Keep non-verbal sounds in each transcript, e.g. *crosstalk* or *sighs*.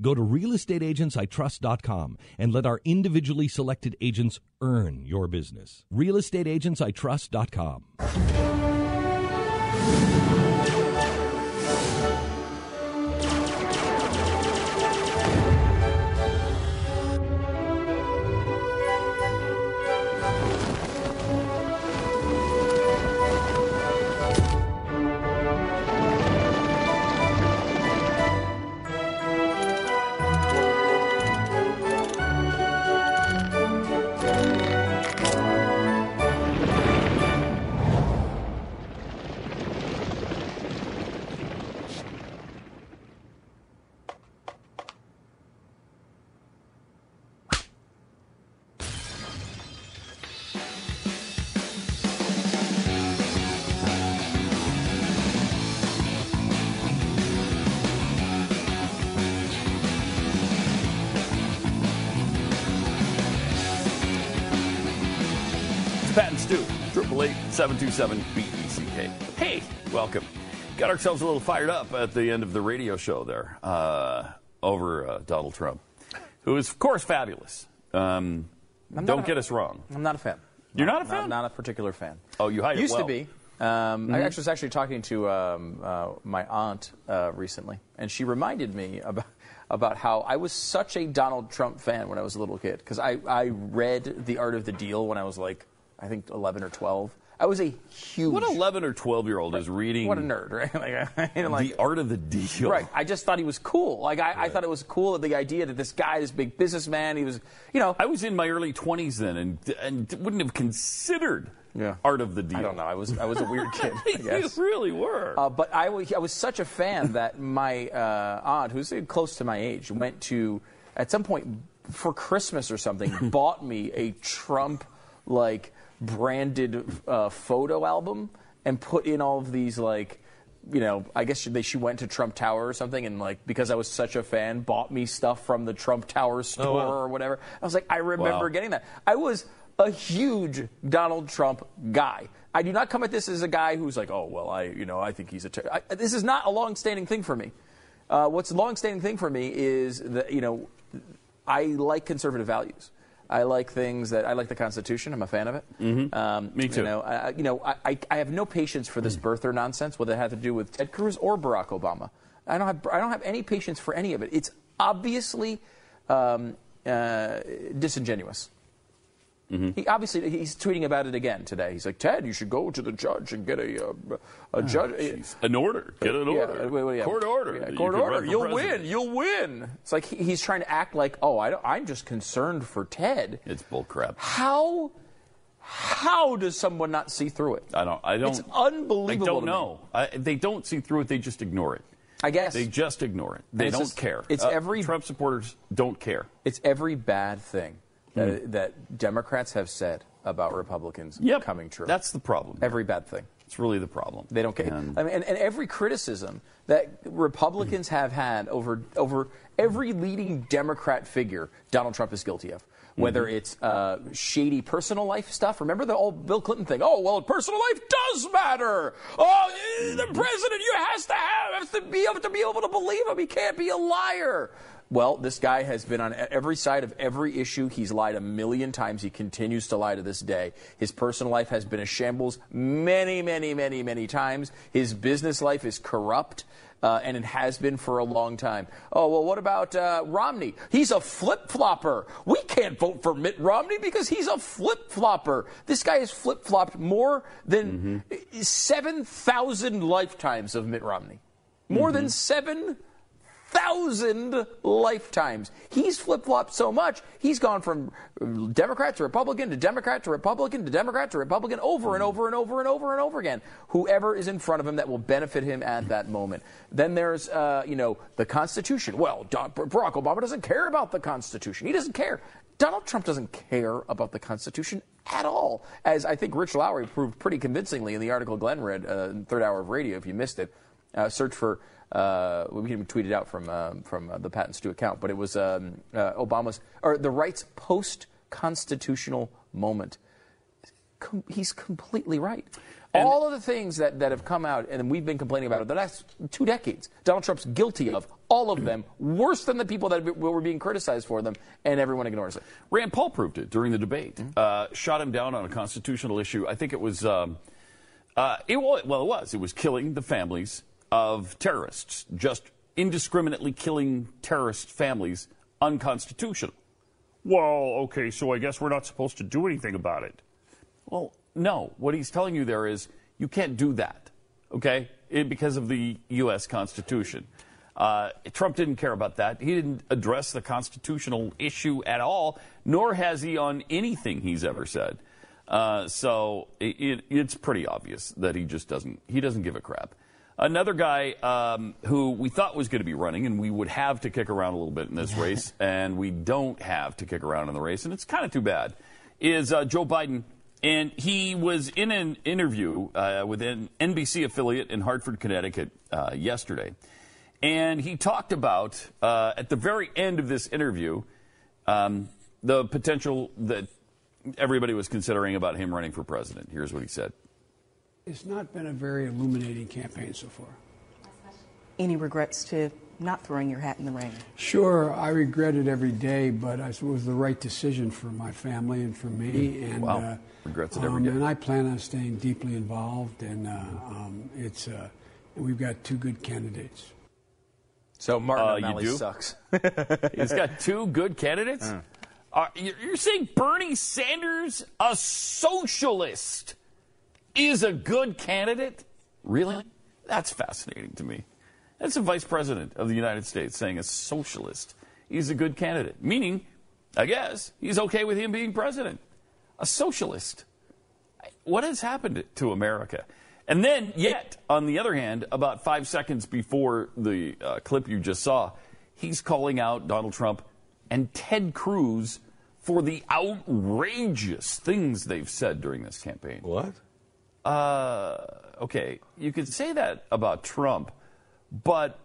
go to realestateagentsitrust.com and let our individually selected agents earn your business. realestateagentsitrust.com. 1037 BECK. Hey, welcome. Got ourselves a little fired up at the end of the radio show there uh, over uh, Donald Trump, who is, of course, fabulous. Um, don't get us wrong. I'm not a fan. You're not, not a fan? Not, not, a particular fan. Oh, you hide Used well. to be. Um, mm-hmm. I actually was actually talking to um, uh, my aunt uh, recently, and she reminded me about about how I was such a Donald Trump fan when I was a little kid because I, I read The Art of the Deal when I was like I think 11 or 12, I was a huge What 11 or 12 year old is reading what a nerd, right? *laughs* like, I like The Art of the Deal? Right. I just thought he was cool. Like I, I thought it was cool the idea that this guy, this big businessman, he was, you know, I was in my early 20s then and, and wouldn't have considered Yeah. Art of the Deal. I don't know. I was I was a weird kid. *laughs* I guess. you really were. Uh, but I was, such a fan that my uh, aunt, who's close to my age, went to, at some point for Christmas or something, *laughs* bought me a Trump like branded uh, photo album and put in all of these like. You know, I guess she, they, she went to Trump Tower or something, and like because I was such a fan, bought me stuff from the Trump Tower store or whatever. I was like, I remember Wow. getting that. I was a huge Donald Trump guy. I do not come at this as a guy who's like, oh well, I you know I think he's a. Ter-. I, this is not a long-standing thing for me. Uh, what's a long-standing thing for me is that you know I like conservative values. I like things that I like the Constitution. I'm a fan of it. Mm-hmm. Um, Me too. You know, I, you know, I, I- I have no patience for this birther nonsense, whether it had to do with Ted Cruz or Barack Obama. I don't have I don't have any patience for any of it. It's obviously um, uh, disingenuous. He obviously he's tweeting about it again today. He's like, Ted, you should go to the judge and get a uh, a judge. An order. Get an order. wait, wait, yeah. Court order. Yeah, You court run order. You'll president. win. You'll win. It's like he- he's trying to act like, oh, I don't, I'm just concerned for Ted. It's bullcrap. How how does someone not see through it? I don't. I don't. It's unbelievable I don't know. I, they don't see through it. They just ignore it. I guess They just ignore it. They don't just- care. it's Uh, every- Trump supporters don't care. it's every bad thing that, Hmm. that Democrats have said about Republicans Yep. coming true. That's the problem. every bad thing. It's really the problem. They don't care. And- I mean, and, and every criticism that Republicans have had over over every leading Democrat figure, Donald Trump is guilty of. Whether Mm-hmm. it's uh, shady personal life stuff. Remember the old Bill Clinton thing? Oh, well, personal life does matter. Oh, the president, you has to have has to be able to be able to believe him. He can't be a liar. Well, this guy has been on every side of every issue. He's lied a million times. He continues to lie to this day. His personal life has been a shambles many, many, many, many times. His business life is corrupt. Uh, and it has been for a long time. Oh, well, what about uh, Romney? He's a flip flopper. We can't vote for Mitt Romney because he's a flip flopper. This guy has flip flopped more than 7,000 lifetimes of Mitt Romney. More than 7,000 thousand lifetimes. He's flip flopped so much, he's gone from Democrat to Republican to Democrat to Republican to Democrat to Republican over and over and over and over and over again. Whoever is in front of him that will benefit him at that moment. Then there's, uh, you know, the Constitution. Well, Barack Obama doesn't care about the Constitution. He doesn't care. Donald Trump doesn't care about the Constitution at all, as I think Rich Lowry proved pretty convincingly in the article Glenn read, uh, Third Hour of Radio, if you missed it. Uh, search for uh, we can tweet it out from um, from uh, the Pat and Stu account, but it was um, uh, Obama's or the right's post constitutional moment. Com- he's completely right. And All of the things that, that have come out and we've been complaining about over the last two decades, Donald Trump's guilty of all of them, worse than the people that were being criticized for them, and everyone ignores it. Rand Paul proved it during the debate. Mm-hmm. Uh, shot him down on a constitutional issue. I think it was, um, uh, it, well, it was. It was killing the families of terrorists, just indiscriminately killing terrorist families, unconstitutional. Well, okay, so I guess we're not supposed to do anything about it. Well, no. What he's telling you there is you can't do that, okay, it, because of the U.S. Constitution. Uh, Trump didn't care about that. He didn't address the constitutional issue at all, nor has he on anything he's ever said. Uh, so it, it's pretty obvious that he just doesn't he doesn't give a crap. Another guy um, who we thought was going to be running, and we would have to kick around a little bit in this race, and we don't have to kick around in the race, and it's kind of too bad, is uh, Joe Biden. And he was in an interview uh, with an NBC affiliate in Hartford, Connecticut uh, yesterday. And he talked about, uh, at the very end of this interview, um, the potential that everybody was considering about him running for president. Here's what he said. It's not been a very illuminating campaign so far. Any regrets to not throwing your hat in the ring? Sure, I regret it every day, but it was the right decision for my family and for me. Hmm. And wow. uh, regrets it every um, day. And I plan on staying deeply involved, and uh, um, it's uh, we've got two good candidates. So Martin uh, O'Malley sucks. *laughs* He's got two good candidates. Uh. you're saying Bernie Sanders, a socialist? Is a good candidate? Really? That's fascinating to me. That's a vice president of the United States saying a socialist is a good candidate, meaning, I guess, he's okay with him being president. A socialist. What has happened to America? And then, yet, on the other hand, about five seconds before the uh, clip you just saw, he's calling out Donald Trump and Ted Cruz for the outrageous things they've said during this campaign. What? Uh, okay, you could say that about Trump, but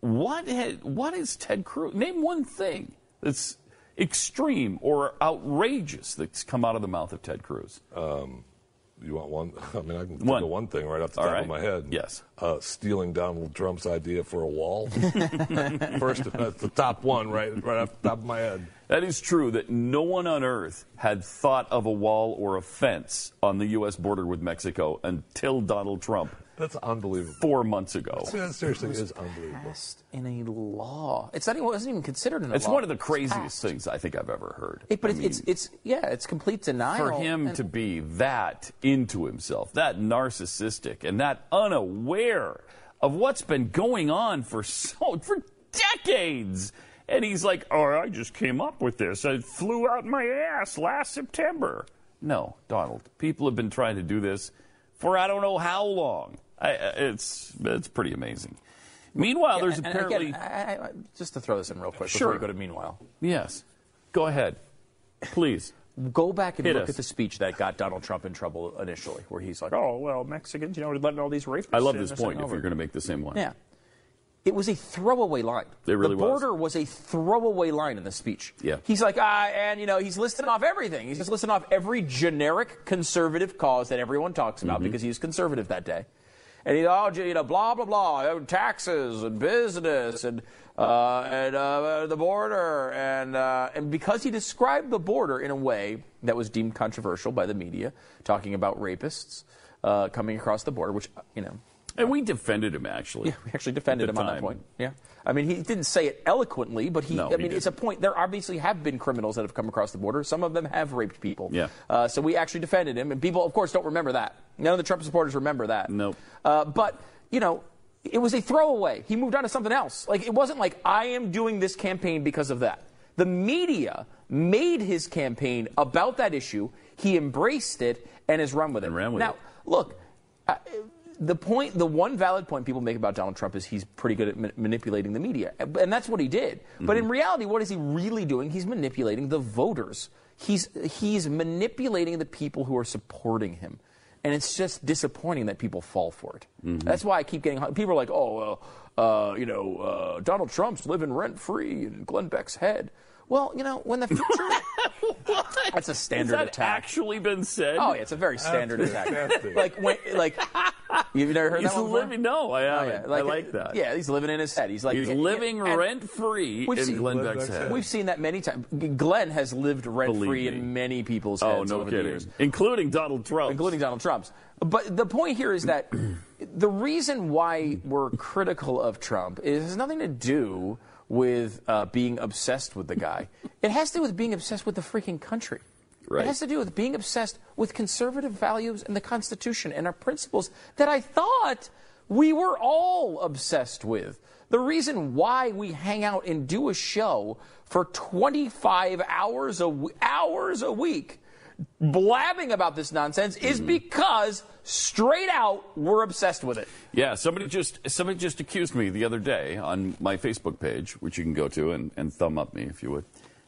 what had, what is Ted Cruz? Name one thing that's extreme or outrageous that's come out of the mouth of Ted Cruz. Um, you want one? *laughs* I mean, I can think one. of one thing right off the top right. of my head. Yes. Uh, stealing Donald Trump's idea for a wall. *laughs* First, that's the top one, right, right off the top of my head. That is true that no one on earth had thought of a wall or a fence on the U.S. border with Mexico until Donald Trump that's unbelievable. Four months ago. That seriously is unbelievable. Passed in a law. It's not even, it wasn't even considered in a it's law. one of the craziest things I think I've ever heard. It, but it's, mean, it's, it's, yeah, it's complete denial. For him and, to be that into himself, that narcissistic, and that unaware of what's been going on for so for decades. And he's like, "Oh, I just came up with this. I flew out my ass last September." No, Donald. People have been trying to do this for I don't know how long. I, it's it's pretty amazing. Meanwhile, yeah, there's apparently again, I, I, just to throw this in real quick sure. before we go to meanwhile. Yes, go ahead, please. Go back and Hit look us. at the speech that got Donald Trump in trouble initially, where he's like, "Oh well, Mexicans, you know, letting all these rapists." I love this point. If you're going to make the same one, yeah. It was a throwaway line. It really the border was. was a throwaway line in the speech. Yeah. He's like, ah, and you know, he's listing off everything. He's just listing off every generic conservative cause that everyone talks about mm-hmm. because he's conservative that day and he's all you know blah blah blah taxes and business and uh, and uh, the border and uh, and because he described the border in a way that was deemed controversial by the media, talking about rapists uh, coming across the border, which you know. And we defended him actually. Yeah, we actually defended him time. on that point. Yeah. I mean, he didn't say it eloquently, but he. No, I he mean, didn't. it's a point. There obviously have been criminals that have come across the border. Some of them have raped people. Yeah. Uh, so we actually defended him, and people, of course, don't remember that. None of the Trump supporters remember that. Nope. Uh, but you know, it was a throwaway. He moved on to something else. Like it wasn't like I am doing this campaign because of that. The media made his campaign about that issue. He embraced it and has run with it. And ran with now, it. look, uh, the point, the one valid point people make about Donald Trump is he's pretty good at ma- manipulating the media, and that's what he did. But Mm-hmm. in reality, what is he really doing? He's manipulating the voters. He's he's manipulating the people who are supporting him. And it's just disappointing that people fall for it. Mm-hmm. That's why I keep getting people are like, oh, well, uh, you know, uh, Donald Trump's living rent free in Glenn Beck's head. Well, you know, when the *laughs* future that's a standard Has that attack. actually been said? Oh, yeah, it's a very standard attack. Like when, like you've never heard He's that one before? living. No, I Oh, haven't. yeah. I like that. Yeah, he's living in his head. He's like He's yeah, living yeah, rent free We've in seen- Glenn Glenn Beck's Beck's head. We've seen that many times. Glenn has lived rent free in many people's Oh, heads no over the years. Including Donald Trump. including Donald Trump's. But the point here is that *clears throat* the reason why we're critical of Trump is has nothing to do with uh, being obsessed with the guy. It has to do with being obsessed with the freaking country. Right. It has to do with being obsessed with conservative values and the Constitution and our principles that I thought we were all obsessed with. The reason why we hang out and do a show for 25 hours a, w- hours a week blabbing about this nonsense is Mm-hmm. because straight out we're obsessed with it. Yeah, somebody just somebody just accused me the other day on my Facebook page, which you can go to and, and thumb up me if you would.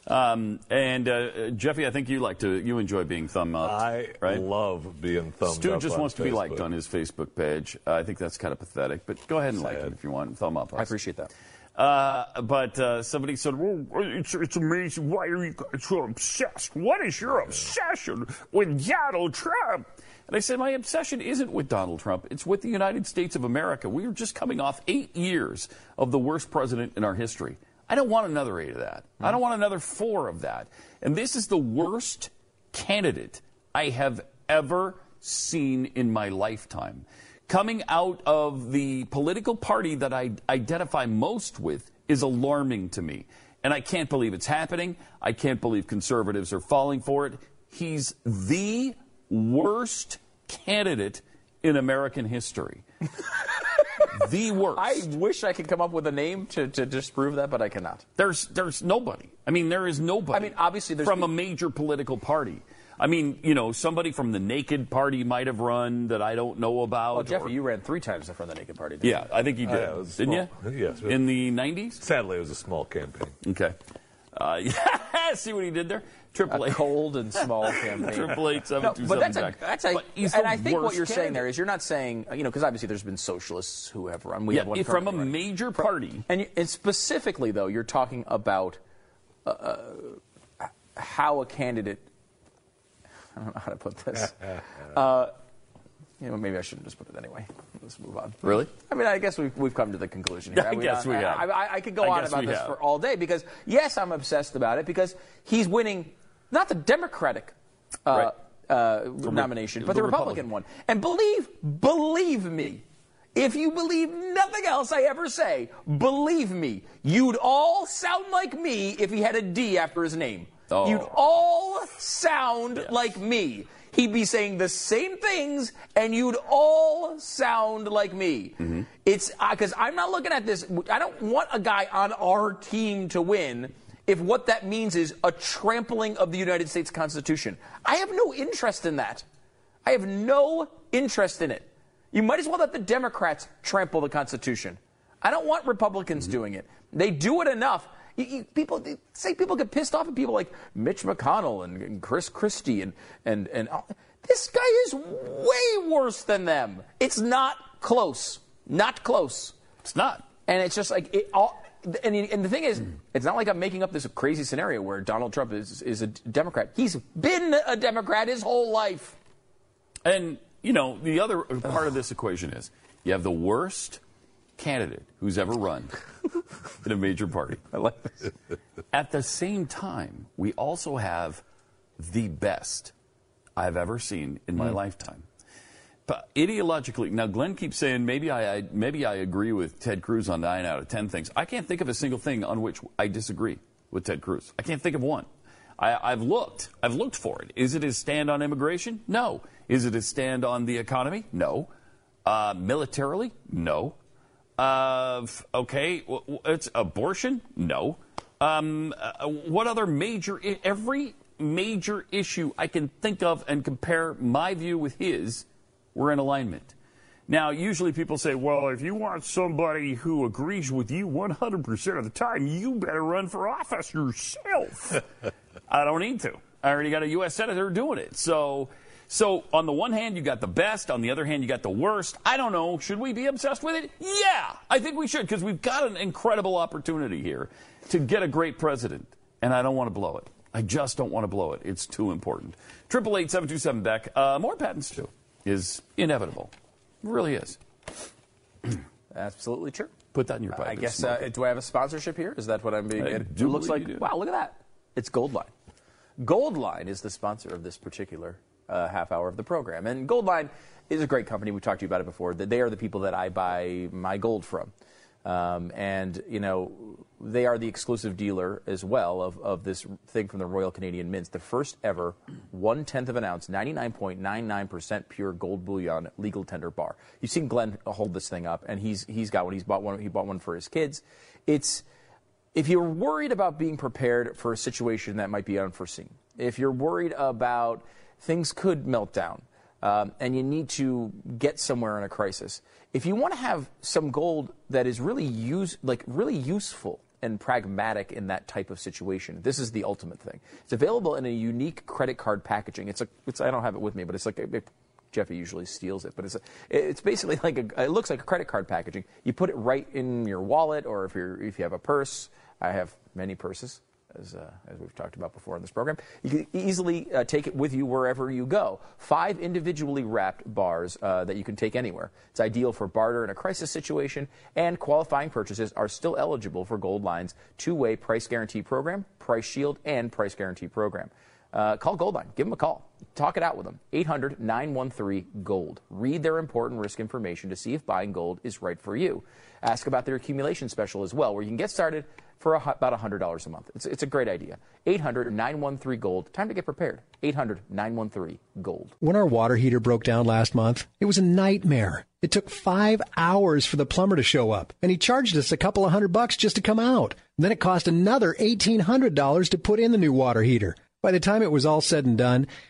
Um, and uh, Jeffy, I think you like to you enjoy being thumb up. I right? love being thumb up. Stu up just on wants to be liked on his Facebook page. Uh, I think that's kind of pathetic, but go ahead and like it if you want. Thumb up. I appreciate that. Uh, but uh, somebody said, well, It's, it's amazing. Why are you guys so obsessed? What is your obsession with Donald Trump? And I said, my obsession isn't with Donald Trump. It's with the United States of America. We are just coming off eight years of the worst president in our history. I don't want another eight of that. I don't want another four of that. And this is the worst candidate I have ever seen in my lifetime. Coming out of the political party that I identify most with is alarming to me. And I can't believe it's happening. I can't believe conservatives are falling for it. He's the worst candidate in American history. *laughs* the worst. I wish I could come up with a name to, to disprove that, but I cannot. There's there's nobody. I mean, there is nobody. I mean, obviously there's from a major political party. I mean, you know, somebody from the Naked Party might have run that I don't know about. Well, Jeffrey, or- you ran three times in front of the Naked Party. didn't yeah, I think you did, yeah, didn't small. you? Yes. In the '90s. Sadly, it was a small campaign. Okay. Uh, *laughs* yeah, see what he did there? Triple? A eight. cold and *laughs* small campaign. Triple eight seven No, two but seven that's a, that's a, But he's and I think what you're saying there is you're not saying, you know, because obviously there's been socialists who have run. We yeah, have one from a running. major party. And, and specifically, though, you're talking about uh, uh, how a candidate. I don't know how to put this. *laughs* uh, you know, maybe I shouldn't just put it anyway. Let's move on. Really? I mean, I guess we've, we've come to the conclusion here. *laughs* I guess we have. I, I, I could go I on about this have. for all day because, yes, I'm obsessed about it because he's winning not the Democratic uh, uh, nomination, but the the, Republican, one. And believe, believe me, if you believe nothing else I ever say, believe me, you'd all sound like me if he had a D after his name. Oh. You'd all sound like me. He'd be saying the same things, and you'd all sound like me. Mm-hmm. It's because I'm not looking at this. I don't want a guy on our team to win if what that means is a trampling of the United States Constitution. I have no interest in that. I have no interest in it. You might as well let the Democrats trample the Constitution. I don't want Republicans doing it. They do it enough. You, you, people say people get pissed off at people like Mitch McConnell and, and Chris Christie and and and uh, this guy is way worse than them. It's not close. Not close. It's not. And it's just like it all. And, and the thing is, it's not like I'm making up this crazy scenario where Donald Trump is is a Democrat. He's been a Democrat his whole life. And, you know, the other part of this equation is you have the worst candidate who's ever run *laughs* in a major party. I like this. At the same time, we also have the best I've ever seen in my lifetime. But ideologically, now Glenn keeps saying maybe I, I maybe I agree with Ted Cruz on nine out of ten things. I can't think of a single thing on which I disagree with Ted Cruz. I can't think of one. I, I've looked. I've looked for it. Is it his stand on immigration? No. Is it his stand on the economy? No. Uh, militarily? No. Uh, okay, it's abortion? No. Um, uh, what other major, every major issue I can think of and compare my view with his, we're in alignment. Now, usually people say, well, Well, if you want somebody who agrees with you 100% of the time, you better run for office yourself. *laughs* I don't need to. I already got a U.S. senator doing it. So, so on the one hand, you got the best. On the other hand, you got the worst. I don't know. Should we be obsessed with it? Yeah, I think we should because we've got an incredible opportunity here to get a great president, and I don't want to blow it. I just don't want to blow it. It's too important. Triple eight seven two seven Beck. Uh, more Pat and Stu is inevitable. It really is. *clears throat* Absolutely true. Put that in your pipe. I guess, uh, do I have a sponsorship here? Is that what I'm being? I it looks like, wow, look at that. It's Goldline. Goldline is the sponsor of this particular uh, half hour of the program. And Goldline is a great company. We've talked to you about it before. They are the people that I buy my gold from. Um, and, you know, they are the exclusive dealer as well of, of this thing from the Royal Canadian Mints, the first ever one tenth of an ounce, 99.99% pure gold bullion legal tender bar. You've seen Glenn hold this thing up, and he's, he's got one. He's bought one. He bought one for his kids. It's, if you're worried about being prepared for a situation that might be unforeseen, if you're worried about things could melt down, um, and you need to get somewhere in a crisis, if you want to have some gold that is really use, like really useful and pragmatic in that type of situation, this is the ultimate thing. It's available in a unique credit card packaging. It's a, it's, I don't have it with me, but it's like a, Jeffy usually steals it, but it's a, it's basically *laughs* like a, it looks like a credit card packaging. You put it right in your wallet, or if you're if you have a purse. I have many purses, as uh, as we've talked about before in this program. You can easily uh, take it with you wherever you go. Five individually wrapped bars uh, that you can take anywhere. It's ideal for barter in a crisis situation, and qualifying purchases are still eligible for Goldline's two-way price guarantee program, Price Shield, and Price Guarantee program. Uh, call Goldline. Give them a call. Talk it out with them. 800 913 Gold. Read their important risk information to see if buying gold is right for you. Ask about their accumulation special as well, where you can get started for a, about $100 a month. It's, it's a great idea. 800 913 Gold. Time to get prepared. 800 913 Gold. When our water heater broke down last month, it was a nightmare. It took five hours for the plumber to show up, and he charged us a couple of hundred bucks just to come out. Then it cost another $1,800 to put in the new water heater. By the time it was all said and done,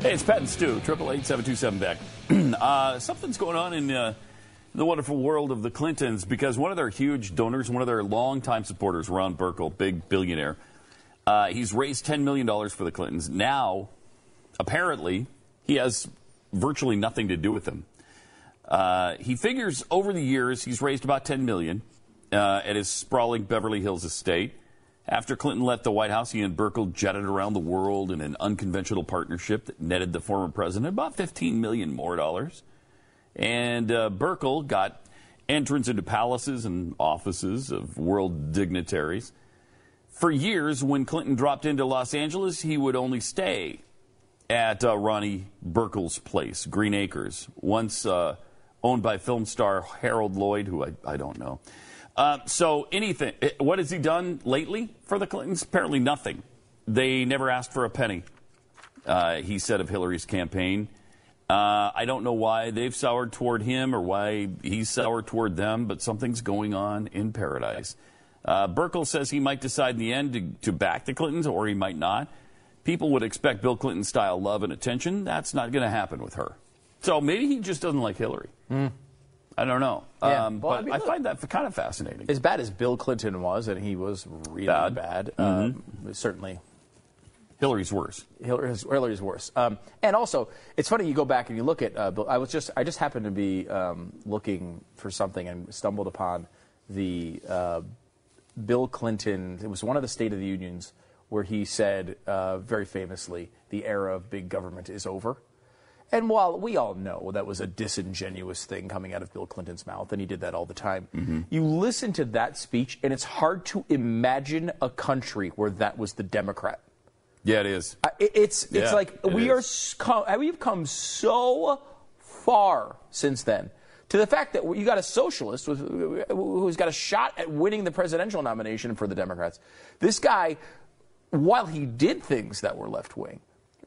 Hey, it's Pat and Stu, triple eight seven two seven Beck. *clears throat* uh, something's going on in uh, the wonderful world of the Clintons because one of their huge donors, one of their longtime supporters, Ron Burkle, big billionaire, uh, he's raised ten million dollars for the Clintons. Now, apparently, he has virtually nothing to do with them. Uh, he figures over the years he's raised about ten million uh, at his sprawling Beverly Hills estate. After Clinton left the White House, he and Burkle jetted around the world in an unconventional partnership that netted the former president about 15 million more dollars. And uh, Burkle got entrance into palaces and offices of world dignitaries. For years, when Clinton dropped into Los Angeles, he would only stay at uh, Ronnie Burkle's place, Green Acres, once uh, owned by film star Harold Lloyd, who I, I don't know. Uh, so anything, eh, what has he done lately for the Clintons? Apparently nothing. They never asked for a penny. Uh, he said of Hillary's campaign. Uh, I don't know why they've soured toward him or why he's soured toward them, but something's going on in paradise. Uh, Burkle says he might decide in the end to, to back the Clintons or he might not. People would expect Bill Clinton style love and attention. That's not going to happen with her. So maybe he just doesn't like Hillary. I I don't know. Yeah. Um, Well, I but mean, I, find that kind of fascinating. As bad as Bill Clinton was, and he was really Bad. bad, Mhm. um, certainly Hillary's worse. Hillary's, Hillary's worse. Um, and also, it's funny you go back and you look at. Uh, Bill, I was just I just happened to be um, looking for something and stumbled upon the uh, Bill Clinton. It was one of the State of the Unions where he said uh, very famously, "The era of big government is over." And while we all know that was a disingenuous thing coming out of Bill Clinton's mouth, and he did that all the time, mm-hmm. you listen to that speech, and it's hard to imagine a country where that was the Democrat. Yeah, it is. I- it- It's it's Yeah, like it we is. are we've come so far since then to the fact that you got a socialist who's got a shot at winning the presidential nomination for the Democrats. This guy, while he did things that were left wing,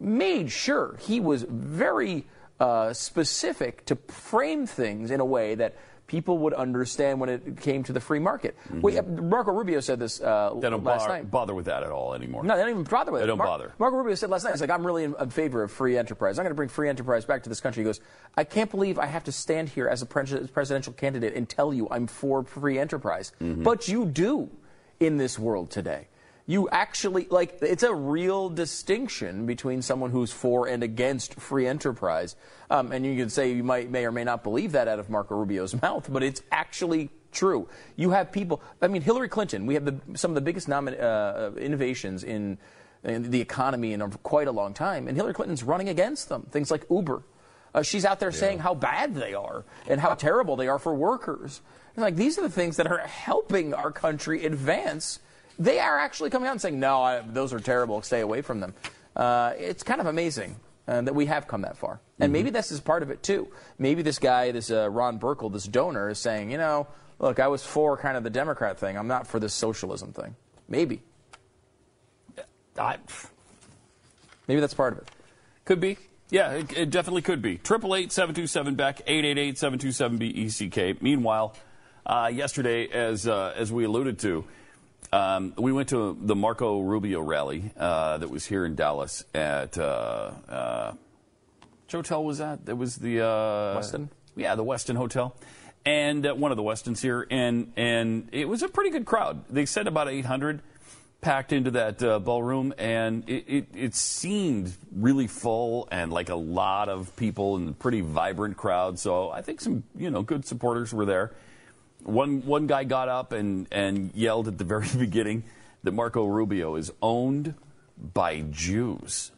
made sure he was very uh, specific to frame things in a way that people would understand when it came to the free market. Wait, uh, Marco Rubio said this uh, Mm-hmm. They don't last bother, night. bother with that at all anymore. No, they don't even bother with They it. don't Mar- bother. Marco Rubio said last night, he's like, I'm really in, in favor of free enterprise. I'm going to bring free enterprise back to this country. He goes, I can't believe I have to stand here as a pres- presidential candidate and tell you I'm for free enterprise. Mm-hmm. But you do in this world today. You actually, like, it's a real distinction between someone who's for and against free enterprise. Um, and you can say you might, may or may not believe that out of Marco Rubio's *laughs* mouth, but it's actually true. You have people, I mean, Hillary Clinton, we have the, some of the biggest nomin- uh, innovations in, in the economy in a, quite a long time, and Hillary Clinton's running against them. Things like Uber. Uh, she's out there saying how bad they are and how terrible they are for workers. And like these are the things that are helping our country advance. They are actually coming out and saying, "No, I, those are terrible. Stay away from them." Uh, it's kind of amazing uh, that we have come that far, and maybe this is part of it too. Maybe this guy, this uh, Ron Burkle, this donor, is saying, "You know, look, I was for kind of the Democrat thing. I'm not for this socialism thing." Maybe. I, Maybe that's part of it. Could be. Yeah, it, it definitely could be. Triple eight seven two seven Beck eight eight eight seven two seven B E C K. Meanwhile, uh, yesterday, as uh, as we alluded to, um, we went to the Marco Rubio rally uh, that was here in Dallas at uh, uh, which hotel was that? It was the uh, Westin? Yeah, the Westin Hotel, and uh, one of the Westins here, and and it was a pretty good crowd. They said about eight hundred packed into that uh, ballroom, and it, it, it seemed really full and like a lot of people and a pretty vibrant crowd. So I think some you know good supporters were there. One one guy got up and and yelled at the *laughs* very beginning that Marco Rubio is owned by Jews,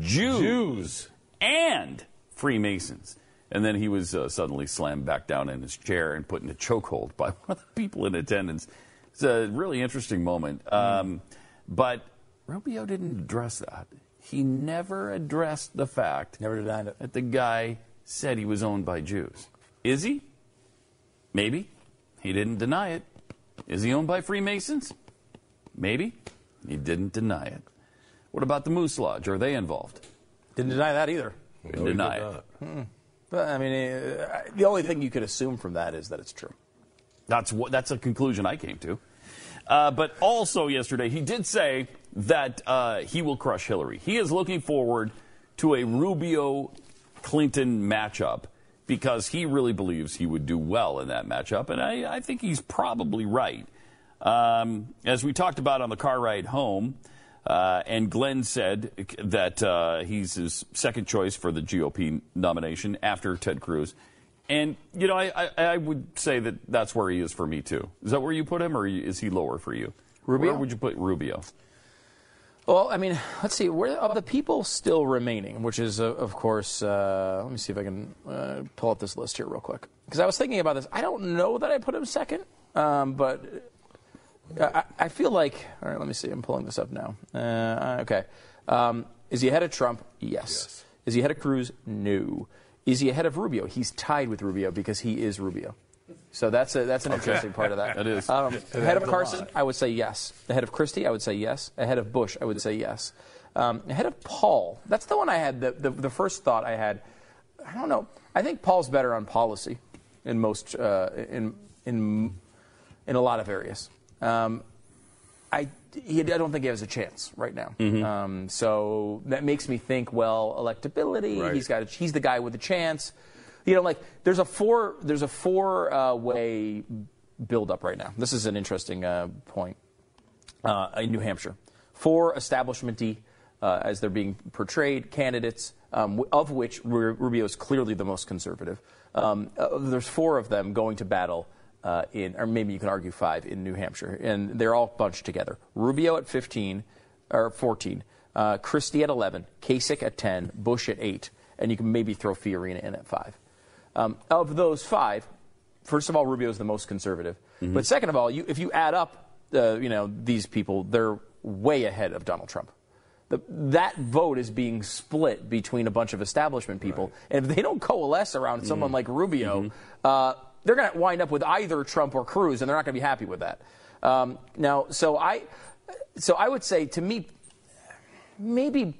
Jews, Jews. and Freemasons. And then he was uh, suddenly slammed back down in his chair and put in a chokehold by *laughs* one of the people in attendance. It's a really interesting moment. Um, but Rubio didn't address that. He never addressed the fact Never denied it. that the guy said he was owned by Jews. Is he? Maybe. He didn't deny it. Is he owned by Freemasons? Maybe. He didn't deny it. What about the Moose Lodge? Are they involved? Didn't deny that either. Didn't No, deny did it. not. But I mean, uh, the only thing you could assume from that is that it's true. That's what, that's a conclusion I came to. Uh, but also yesterday, he did say that uh, he will crush Hillary. He is looking forward to a Rubio Clinton matchup because he really believes he would do well in that matchup, and I, I think he's probably right. Um, as we talked about on the car ride home, uh, and Glenn said that uh, he's his second choice for the GOP nomination after Ted Cruz. And, you know, I, I, I would say that that's where he is for me, too. Is that where you put him, or is he lower for you? Rubio? Where would you put Rubio? Well, I mean, let's see. Where of the people still remaining, which is, uh, of course, uh, let me see if I can uh, pull up this list here real quick. Because I was thinking about this. I don't know that I put him second, um, but I, I feel like. All right, let me see. I'm pulling this up now. Uh, okay. Um, is he ahead of Trump? Yes. Is he ahead of Cruz? No. Is he ahead of Rubio? He's tied with Rubio because he is Rubio. So that's a, that's an interesting part of that. That is. Um, ahead of Carson, I would say yes. Ahead of Christie, I would say yes. Ahead of Bush, I would say yes. Um, ahead of Paul, that's the one I had. The, the, the first thought I had, I don't know. I think Paul's better on policy in most uh, in in in a lot of areas. Um, I, he, I don't think he has a chance right now. Um, so that makes me think, well, electability. Right. He's got. A, he's the guy with a chance. You know, like there's a four there's a four uh, way build up right now. This is an interesting uh, point uh, in New Hampshire. Four establishmenty, uh, as they're being portrayed, candidates, um, of which Rubio is clearly the most conservative. Um, uh, there's four of them going to battle uh, in, or maybe you can argue five in New Hampshire, and they're all bunched together. Rubio at 15 or 14, uh, Christie at 11, Kasich at 10, Bush at 8, and you can maybe throw Fiorina in at five. Um, of those five, first of all, Rubio is the most conservative, Mm-hmm. but second of all, you, if you add up, uh, you know, these people, they're way ahead of Donald Trump. The, that vote is being split between a bunch of establishment people, and if they don't coalesce around someone Mm-hmm. like Rubio, uh, they're going to wind up with either Trump or Cruz, and they're not going to be happy with that. Um, now, so I, so I would say to me, maybe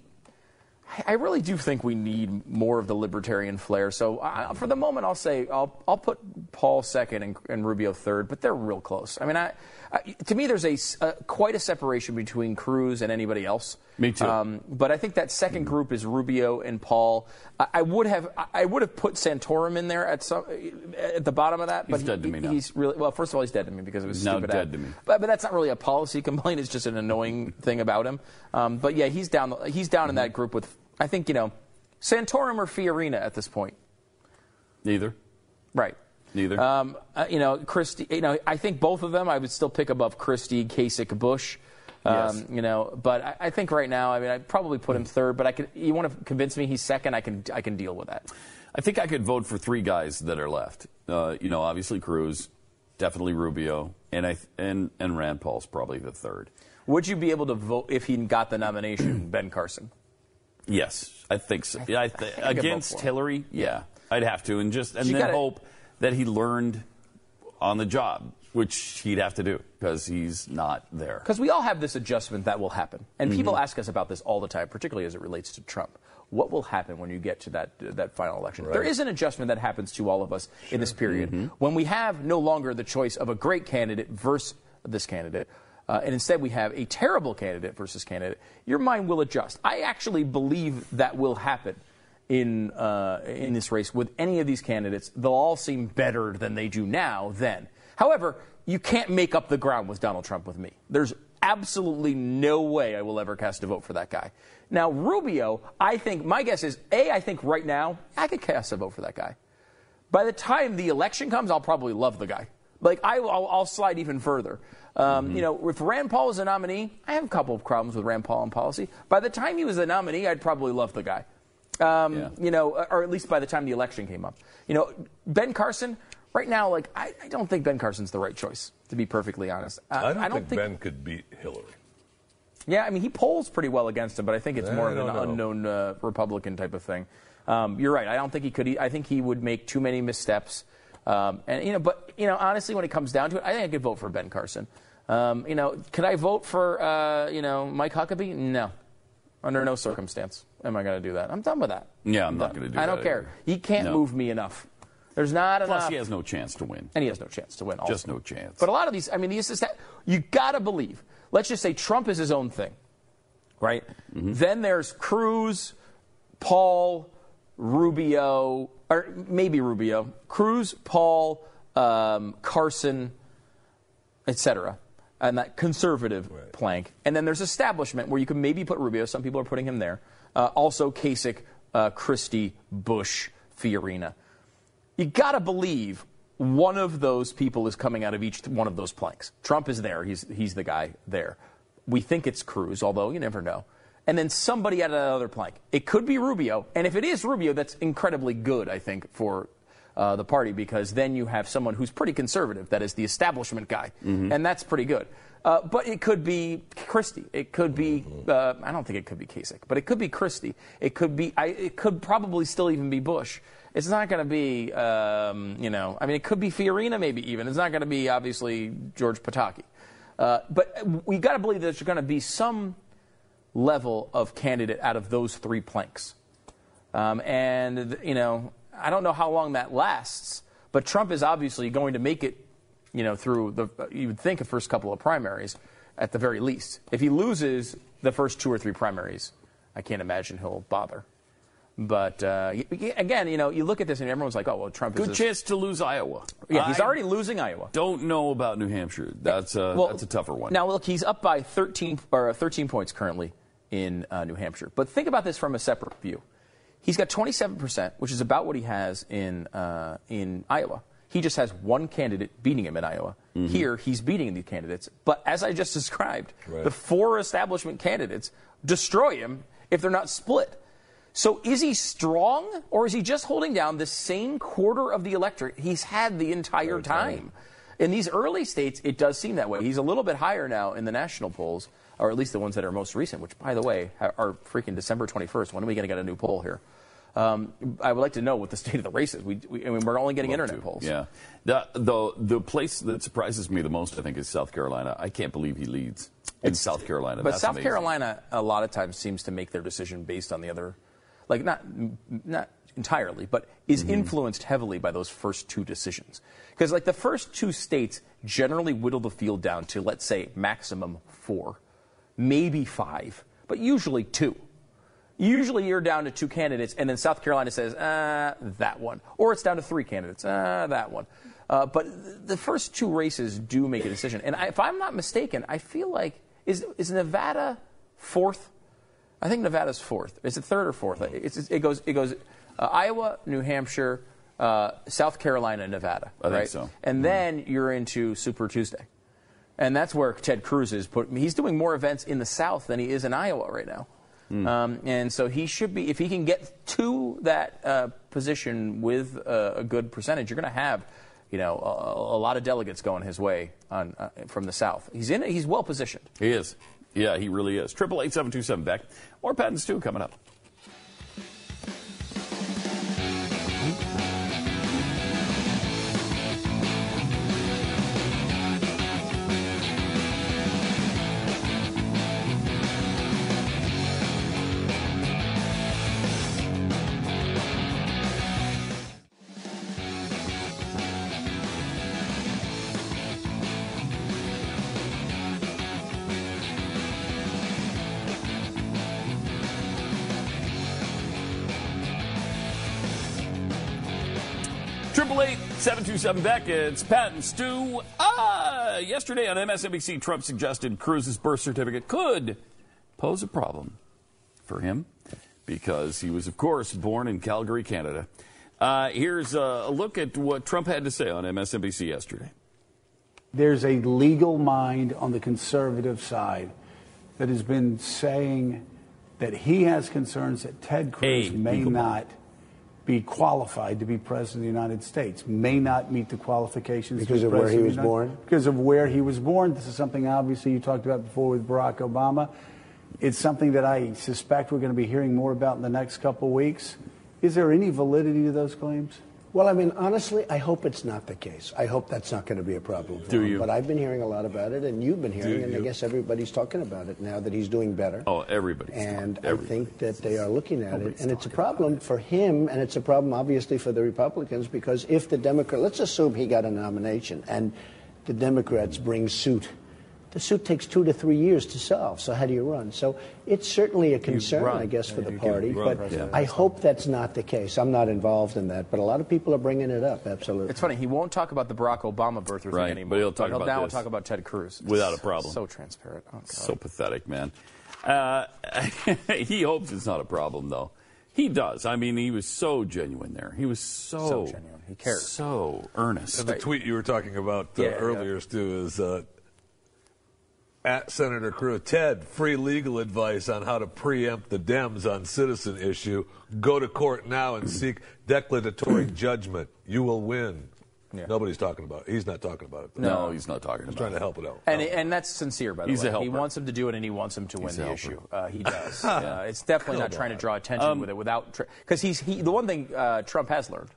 I really do think we need more of the libertarian flair. So uh, for the moment, I'll say I'll, I'll put Paul second and, and Rubio third, but they're real close. I mean, I, I, to me, there's a, uh, quite a separation between Cruz and anybody else. Me too. Um, but I think that second group is Rubio and Paul. I, I would have I- would have put Santorum in there at some at the bottom of that. But He's dead to me now. He's really well. First of all, he's dead to me because it was now stupid. dead ad. to me. But, but that's not really a policy complaint. It's just an annoying *laughs* thing about him. Um, but yeah, he's down. He's down in that group with I think you know Santorum or Fiorina at this point. Neither. Right. Neither. Um, uh, you know, Christie. You know, I think both of them I would still pick above Christie, Kasich, Bush. Um, Yes. You know, but I, I think right now, I mean, I'd probably put him third. But I could. You want to convince me he's second? I can. I can deal with that. I think I could vote for three guys that are left. Uh, you know, obviously Cruz, definitely Rubio, and I and and Rand Paul's probably the third. Would you be able to vote if he got the nomination, *clears throat* Ben Carson? Yes, I think so. Yeah, I th- I vote against. Hillary, yeah, I'd have to, and just and You then gotta- hope that he learned on the job, which he'd have to do because he's not there. Because we all have this adjustment that will happen, and Mm-hmm. people ask us about this all the time, particularly as it relates to Trump. What will happen when you get to that that final election? There is an adjustment that happens to all of us in this period Mm-hmm. when we have no longer the choice of a great candidate versus this candidate. Uh, and instead, we have a terrible candidate versus candidate. Your mind will adjust. I actually believe that will happen in uh, in this race with any of these candidates. They'll all seem better than they do now. Then, however, you can't make up the ground with Donald Trump with me. There's absolutely no way I will ever cast a vote for that guy. Now, Rubio, I think my guess is a. I think right now I could cast a vote for that guy. By the time the election comes, I'll probably love the guy. Like I, will I'll slide even further. Um, You know, if Rand Paul is a nominee, I have a couple of problems with Rand Paul and policy. By the time he was a nominee, I'd probably love the guy. Um, Yeah. You know, or at least by the time the election came up. You know, Ben Carson. Right now, like I, I don't think Ben Carson's the right choice. To be perfectly honest, Uh, I don't, think, Ben could beat Hillary. yeah, I mean, he polls pretty well against him, but I think it's more of an know. unknown uh, Republican type of thing. Um, you're right. I don't think he could. I think he would make too many missteps. Um, and you know, but you know, honestly, when it comes down to it, I think I could vote for Ben Carson. Um, you know, could I vote for uh, you know Mike Huckabee? No, under no circumstance am I going to do that. I'm done with that. Yeah, I'm not going to do I that. I don't care. either. He can't No. move me enough. There's not Plus, enough. he has no chance to win. And he has no chance to win. Also. Just no chance. But a lot of these, I mean, these is that you got to believe. Let's just say Trump is his own thing, right? Mm-hmm. Then there's Cruz, Paul, Rubio, or maybe Rubio, Cruz, Paul, um, Carson, etc. And that conservative plank. And then there's establishment where you can maybe put Rubio. Some people are putting him there. Uh, also Kasich, uh, Christie, Bush, Fiorina. You got to believe one of those people is coming out of each one of those planks. Trump is there. He's, he's the guy there. We think it's Cruz, although you never know. And then somebody out of that other plank. It could be Rubio. And if it is Rubio, that's incredibly good, I think, for uh, the party because then you have someone who's pretty conservative, that is the establishment guy. And that's pretty good. Uh, but it could be Christie. It could be, uh, I don't think it could be Kasich, but it could be Christie. It could be, I, it could probably still even be Bush. It's not going to be, um, you know, I mean, it could be Fiorina maybe even. It's not going to be, obviously, George Pataki. Uh, but we got to believe that there's going to be some level of candidate out of those three planks. Um, and, you know, I don't know how long that lasts, but Trump is obviously going to make it, you know, through the, you would think, a first couple of primaries at the very least. If he loses the first two or three primaries, I can't imagine he'll bother. But uh, again, you know, you look at this and everyone's like, "Oh, well, Trump is Good chance to lose Iowa. Yeah, he's I already losing Iowa. Don't know about New Hampshire. That's a Well, that's a tougher one. Now, look, he's up by 13 or uh, 13 points currently in uh, New Hampshire. But think about this from a separate view. He's got 27 percent, which is about what he has in uh, in Iowa. He just has one candidate beating him in Iowa. Mm-hmm. Here, he's beating the candidates. But as I just *laughs* described, Right. the four establishment candidates destroy him if they're not split. So is he strong, or is he just holding down the same quarter of the electorate he's had the entire time? In these early states, it does seem that way. He's a little bit higher now in the national polls, or at least the ones that are most recent, which, by the way, are freaking December 21st. When are we going to get a new poll here? Um, I would like to know what the state of the race is. We, we, I mean, we're only getting Love internet to. polls. Yeah. The, the the place that surprises me the most, I think, is South Carolina. I can't believe he leads in South Carolina. But That's South amazing. Carolina, a lot of times, seems to make their decision based on the other, like not not entirely, but is Mm-hmm. influenced heavily by those first two decisions. Because like the first two states generally whittle the field down to let's say maximum four, maybe five, but usually two. Usually you're down to two candidates, and then South Carolina says, uh, that one. Or it's down to three candidates, uh, that one. Uh, but the first two races do make a decision. And I, if I'm not mistaken, I feel like, is, is Nevada fourth? I think Nevada's fourth. Is it third or fourth? It's, it goes, it goes uh, Iowa, New Hampshire, uh, South Carolina, Nevada. I think right? so. And then you're into Super Tuesday. And that's where Ted Cruz is. Put, he's doing more events in the South than he is in Iowa right now. Um, and so he should be, if he can get to that uh, position with a, a good percentage, you're going to have, you know, a, a lot of delegates going his way on, uh, from the South. He's in. He's well positioned. He is. Yeah, he really is. Triple eight seven two seven Beck. More Pat and Stu coming up. Seven two seven Beck. It's Pat and Stu. Ah, yesterday on MSNBC, Trump suggested Cruz's birth certificate could pose a problem for him because he was, of course, born in Calgary, Canada. Uh, here's a look at what Trump had to say on MSNBC yesterday. There's a legal mind on the conservative side that has been saying that he has concerns that Ted Cruz A may not be qualified to be president of the United States, may not meet the qualifications Because be of where he was United- born? Because of where he was born. This is something obviously you talked about before with Barack Obama. It's something that I suspect we're going to be hearing more about in the next couple of weeks. Is there any validity to those claims? Well, I mean, honestly, I hope it's not the case. I hope that's not going to be a problem for Do him. you? But I've been hearing a lot about it, and you've been hearing, Do and I guess everybody's talking about it now that he's doing better. Oh, everybody's And talking. I think that they are looking at it, and it's a problem for him, and it's a problem obviously for the Republicans because if the Democrat, let's assume he got a nomination, and the Democrats bring suit. The suit takes two to three years to solve. So how do you run? So it's certainly a concern. I guess, for Yeah, the party. run But president. I hope that's not the case. I'm not involved in that, but a lot of people are bringing it up. Absolutely. It's funny. He won't talk about the Barack Obama birth thing Right, anymore. but he'll talk about now this. talk about Ted Cruz Without a problem. So transparent. Oh, So pathetic, man. Uh, *laughs* he hopes it's not a problem, though. He does. I mean, he was so genuine there. He was so, So genuine. He cares. So earnest. And the tweet you were talking about uh, Yeah, yeah. earlier, Stu, is uh, at Senator Cruz. Ted, free legal advice on how to preempt the Dems on citizen issue. Go to court now and seek declaratory *clears throat* judgment. You will win. Yeah. Nobody's talking about it. He's not talking about it. though. no, he's not talking He's about trying it. to help it out. And, and that's sincere, by the He's way. a He wants him to do it, and he wants him to win the issue. Uh, he *laughs* does. uh, it's definitely not trying to draw attention with it without because he's he, the one thing uh, Trump has learned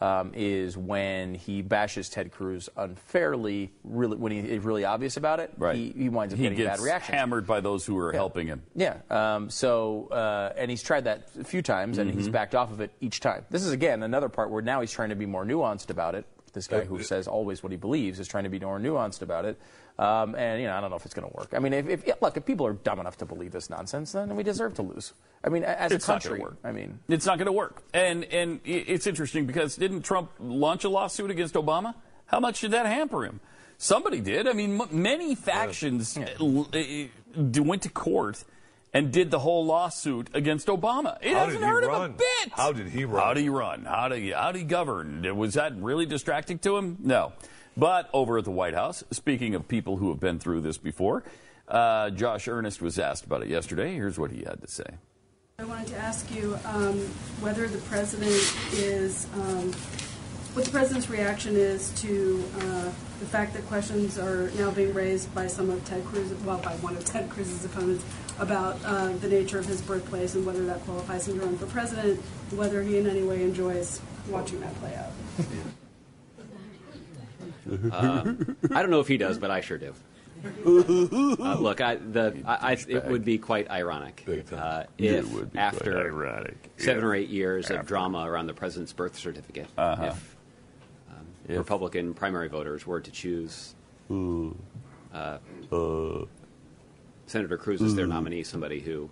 um, is when he bashes Ted Cruz unfairly, really when he is really obvious about it, Right. he, he winds up he getting gets bad reactions. hammered by those who are helping him. Yeah. Um, so, uh, and he's tried that a few times, and Mm-hmm. he's backed off of it each time. This is again another part where now he's trying to be more nuanced about it. This guy who says always what he believes is trying to be more nuanced about it. Um, and you know, I don't know if it's going to work. I mean, if, if look, if people are dumb enough to believe this nonsense, then we deserve to lose. I mean, as It's a country, work. I mean, It's not going to work. And and it's interesting because didn't Trump launch a lawsuit against Obama? How much did that hamper him? Somebody did. I mean, m- many factions uh, l- uh, d- went to court and did the whole lawsuit against Obama. It How hasn't did he hurt him a run? bit. How did he run? How did he run? How did he, how did he govern? Was that really distracting to him? No. But over at the White House, speaking of people who have been through this before, uh, Josh Earnest was asked about it yesterday. Here's what he had to say. I wanted to ask you um, whether the president is, um, what the president's reaction is to uh, the fact that questions are now being raised by some of Ted Cruz, well, by one of Ted Cruz's opponents, about uh, the nature of his birthplace and whether that qualifies him to run for president, whether he in any way enjoys watching that play out. Uh, I don't know if he does, but I sure do. *laughs* Uh, look, I, the, I, I, it would be quite ironic uh, if would be quite after ironic, seven yeah. or eight years of drama around the president's birth certificate, Uh-huh. if, um, Republican primary voters were to choose uh, Senator Cruz as their mm. nominee, somebody who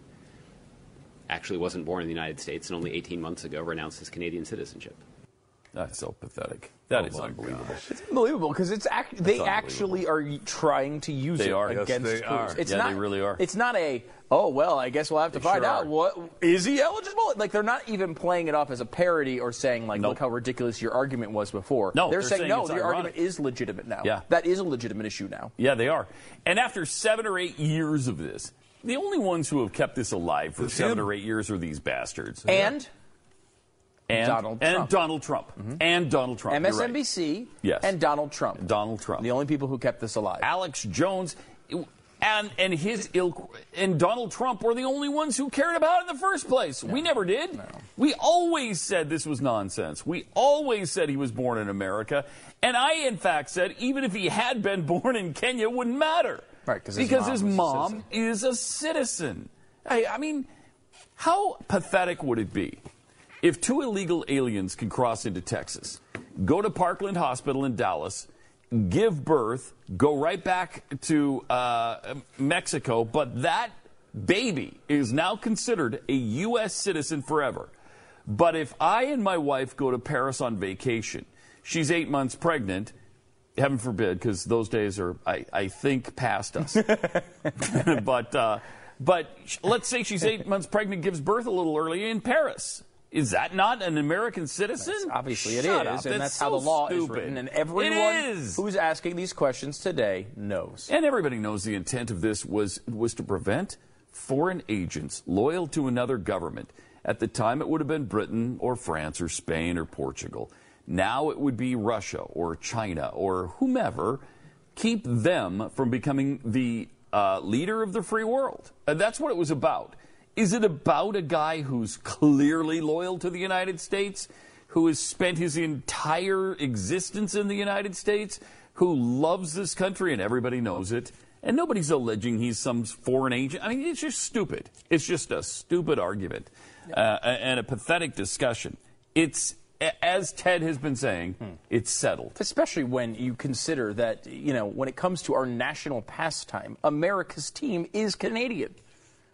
actually wasn't born in the United States and only 18 months ago renounced his Canadian citizenship. That's so pathetic. That Oh is unbelievable. It's unbelievable because it's act- they actually are trying to use They it are. Yes, against they Cruz. are. It's Yeah, not, they really are. It's not a oh well, I guess we'll have to They find sure out are. what is he eligible. Like they're not even playing it off as a parody or saying like look how ridiculous your argument was before. No, they're, they're saying, saying no, your ironic. argument is legitimate now. Yeah. that is a legitimate issue now. Yeah, they are. And after seven or eight years of this, the only ones who have kept this alive for It's seven him. or eight years are these bastards. And and Donald and Trump. Donald Trump mm-hmm. and Donald Trump. You're right. MSNBC Yes. and Donald Trump. Donald Trump. The only people who kept this alive. Alex Jones and and his ilk and Donald Trump were the only ones who cared about it in the first place. We never did. We always said this was nonsense. We always said he was born in America, and I in fact said even if he had been *laughs* born in Kenya, it wouldn't matter. Right, his because mom his was a mom is a citizen. I, I mean, how pathetic would it be if two illegal aliens can cross into Texas, go to Parkland Hospital in Dallas, give birth, go right back to uh, Mexico, but that baby is now considered a U.S. citizen forever. But if I and my wife go to Paris on vacation, she's eight months pregnant. Heaven forbid, because those days are, I, I think, past us. *laughs* *laughs* but uh, but let's say she's eight months pregnant, gives birth a little early in Paris. Is that not an American citizen? Obviously, it is, Shut up. and that's how so the law stupid. is written. And everyone who's asking these questions today knows. And everybody knows the intent of this was was to prevent foreign agents loyal to another government. At the time, it would have been Britain or France or Spain or Portugal. Now it would be Russia or China or whomever. Keep them from becoming the uh, leader of the free world. And that's what it was about. Is it about a guy who's clearly loyal to the United States, who has spent his entire existence in the United States, who loves this country and everybody knows it, and nobody's alleging he's some foreign agent? I mean, it's just stupid. It's just a stupid argument uh, and a pathetic discussion. It's, as Ted has been saying, it's settled. Especially when you consider that, you know, when it comes to our national pastime, America's team is Canadian.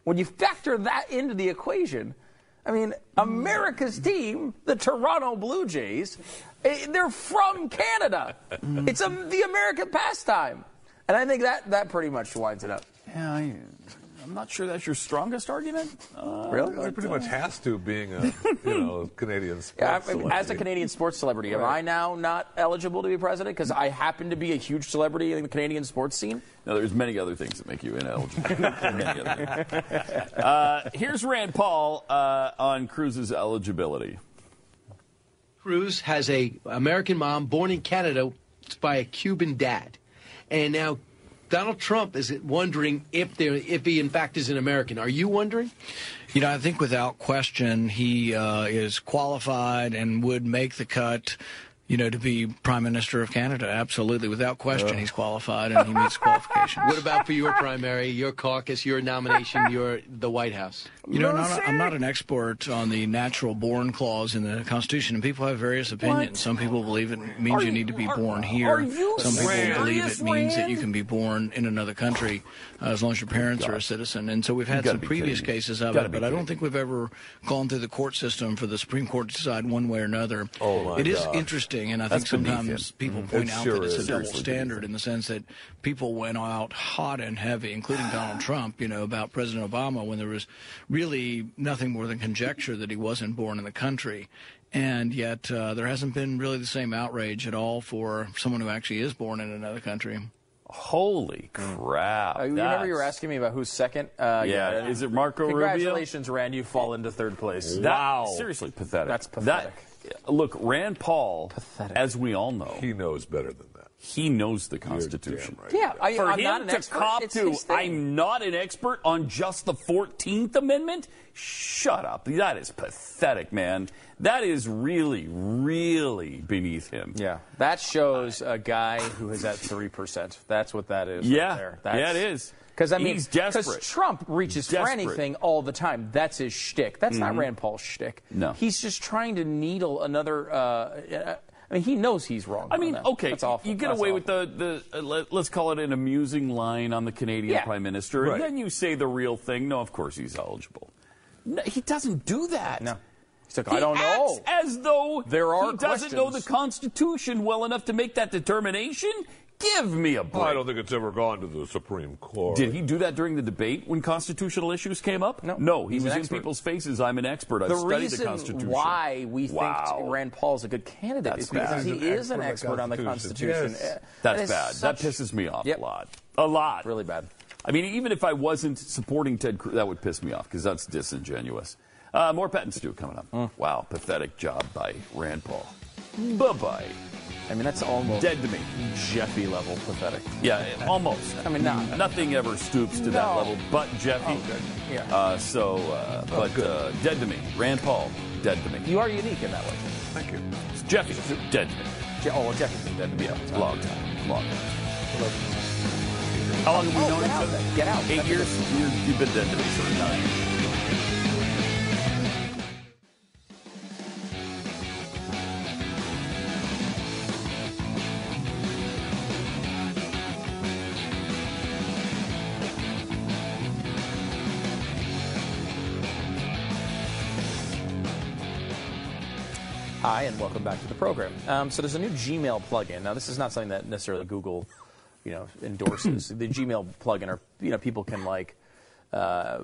When you factor that into the equation, I mean, America's team, the Toronto Blue Jays, eh, they're from Canada. It's a, the American pastime. And I think that, that pretty much winds it up. Yeah, I, I'm not sure that's your strongest argument. Uh, Really? It pretty much has to, being a *laughs* you know Canadian sports Yeah, I- celebrity. as a Canadian sports celebrity, am Right. I now not eligible to be president because I happen to be a huge celebrity in the Canadian sports scene? No, there's many other things that make you ineligible. *laughs* Many other uh, here's Rand Paul uh, on Cruz's eligibility. Cruz has a American mom born in Canada by a Cuban dad, and now Donald Trump is wondering if there if he in fact is an American. Are you wondering? You know, I think without question he uh, is qualified and would make the cut. You know, to be Prime Minister of Canada, absolutely, without question, he's qualified and he meets qualifications. *laughs* What about for your primary, your caucus, your nomination, your the White House? You know, not, I'm not an expert on the natural born clause in the Constitution, and people have various opinions. What? Some people believe it means you you- need to be are- born here. Some people serious, believe it means that you can be born in another country uh, as long as your parents are a citizen. And so we've had some previous cases of it, be but I don't think we've ever gone through the court system for the Supreme Court to decide one way or another. Oh, my It is gosh. interesting, and I That's think sometimes him. people point It out sure that it's is. a double Seriously standard in the sense that people went out hot and heavy, including Donald *sighs* Trump, you know, about President Obama when there was really nothing more than conjecture that he wasn't born in the country. And yet, uh, there hasn't been really the same outrage at all for someone who actually is born in another country. Holy crap! Uh, you remember you were asking me about who's second? Uh, Yeah, is it Marco Rubio? Congratulations, Rand. You fall into third place. That- seriously pathetic. That's pathetic. That, look, Rand Paul, pathetic. as we all know, He knows better than that. He knows the Constitution. right. Yeah, I, For I'm him to expert. cop It's to. I'm not an expert on just the 14th Amendment. Shut up. That is pathetic, man. That is really, really beneath him. Yeah, that shows a guy who is at three percent. That's what that is. Yeah. right there. Yeah, it is. Because I mean, desperate. Because Trump reaches for anything all the time. That's his shtick. That's not Rand Paul's shtick. No. he's just trying to needle another. Uh, I mean, he knows he's wrong. I mean, that. okay, that's awful. you get That's away awful. with the, the uh, let, us call it an amusing line on the Canadian Yeah. Prime Minister, Right. and then you say the real thing. No, of course he's eligible. No, he doesn't do that. No. He's like, He I don't know. acts as though There are he doesn't know the. Constitution well enough to make that determination. Give me a break. I don't think it's ever gone to the Supreme Court. Did he do that during the debate when constitutional issues came up? No. No, he He's was in people's faces. I'm an expert. I've the studied reason the Constitution. why we Wow. think Rand Paul is a good candidate That's is because bad. he an is an expert expert on on the the Constitution. Constitution. Yes. That's that is bad. such- That pisses me off Yep. a lot. A lot. Really bad. I mean, even if I wasn't supporting Ted Cruz, that would piss me off because that's disingenuous. Uh, more Pat and Stu coming up. Mm. Wow, pathetic job by Rand Paul. Bye bye. I mean, that's almost Dead to me. Jeffy level pathetic. Yeah, almost. I mean, not- nothing ever stoops to that level, but Jeffy. Oh, good. Yeah. Uh, so, uh, but uh, dead to me. Rand Paul, dead to me. You are unique in that way. Thank you. Jeffy, dead to me. Je- Oh, well, Jeffy's been dead to me. Yeah, long time, long time. How long have we Oh, known get each other? Get out. Eight That's years. You're, you've been dead to me for nine. Hi, and welcome back to the program. Um, so there's a new Gmail plugin. Now, this is not something that necessarily Google, you know, endorses. the Gmail plugin, or you know, people can like, uh,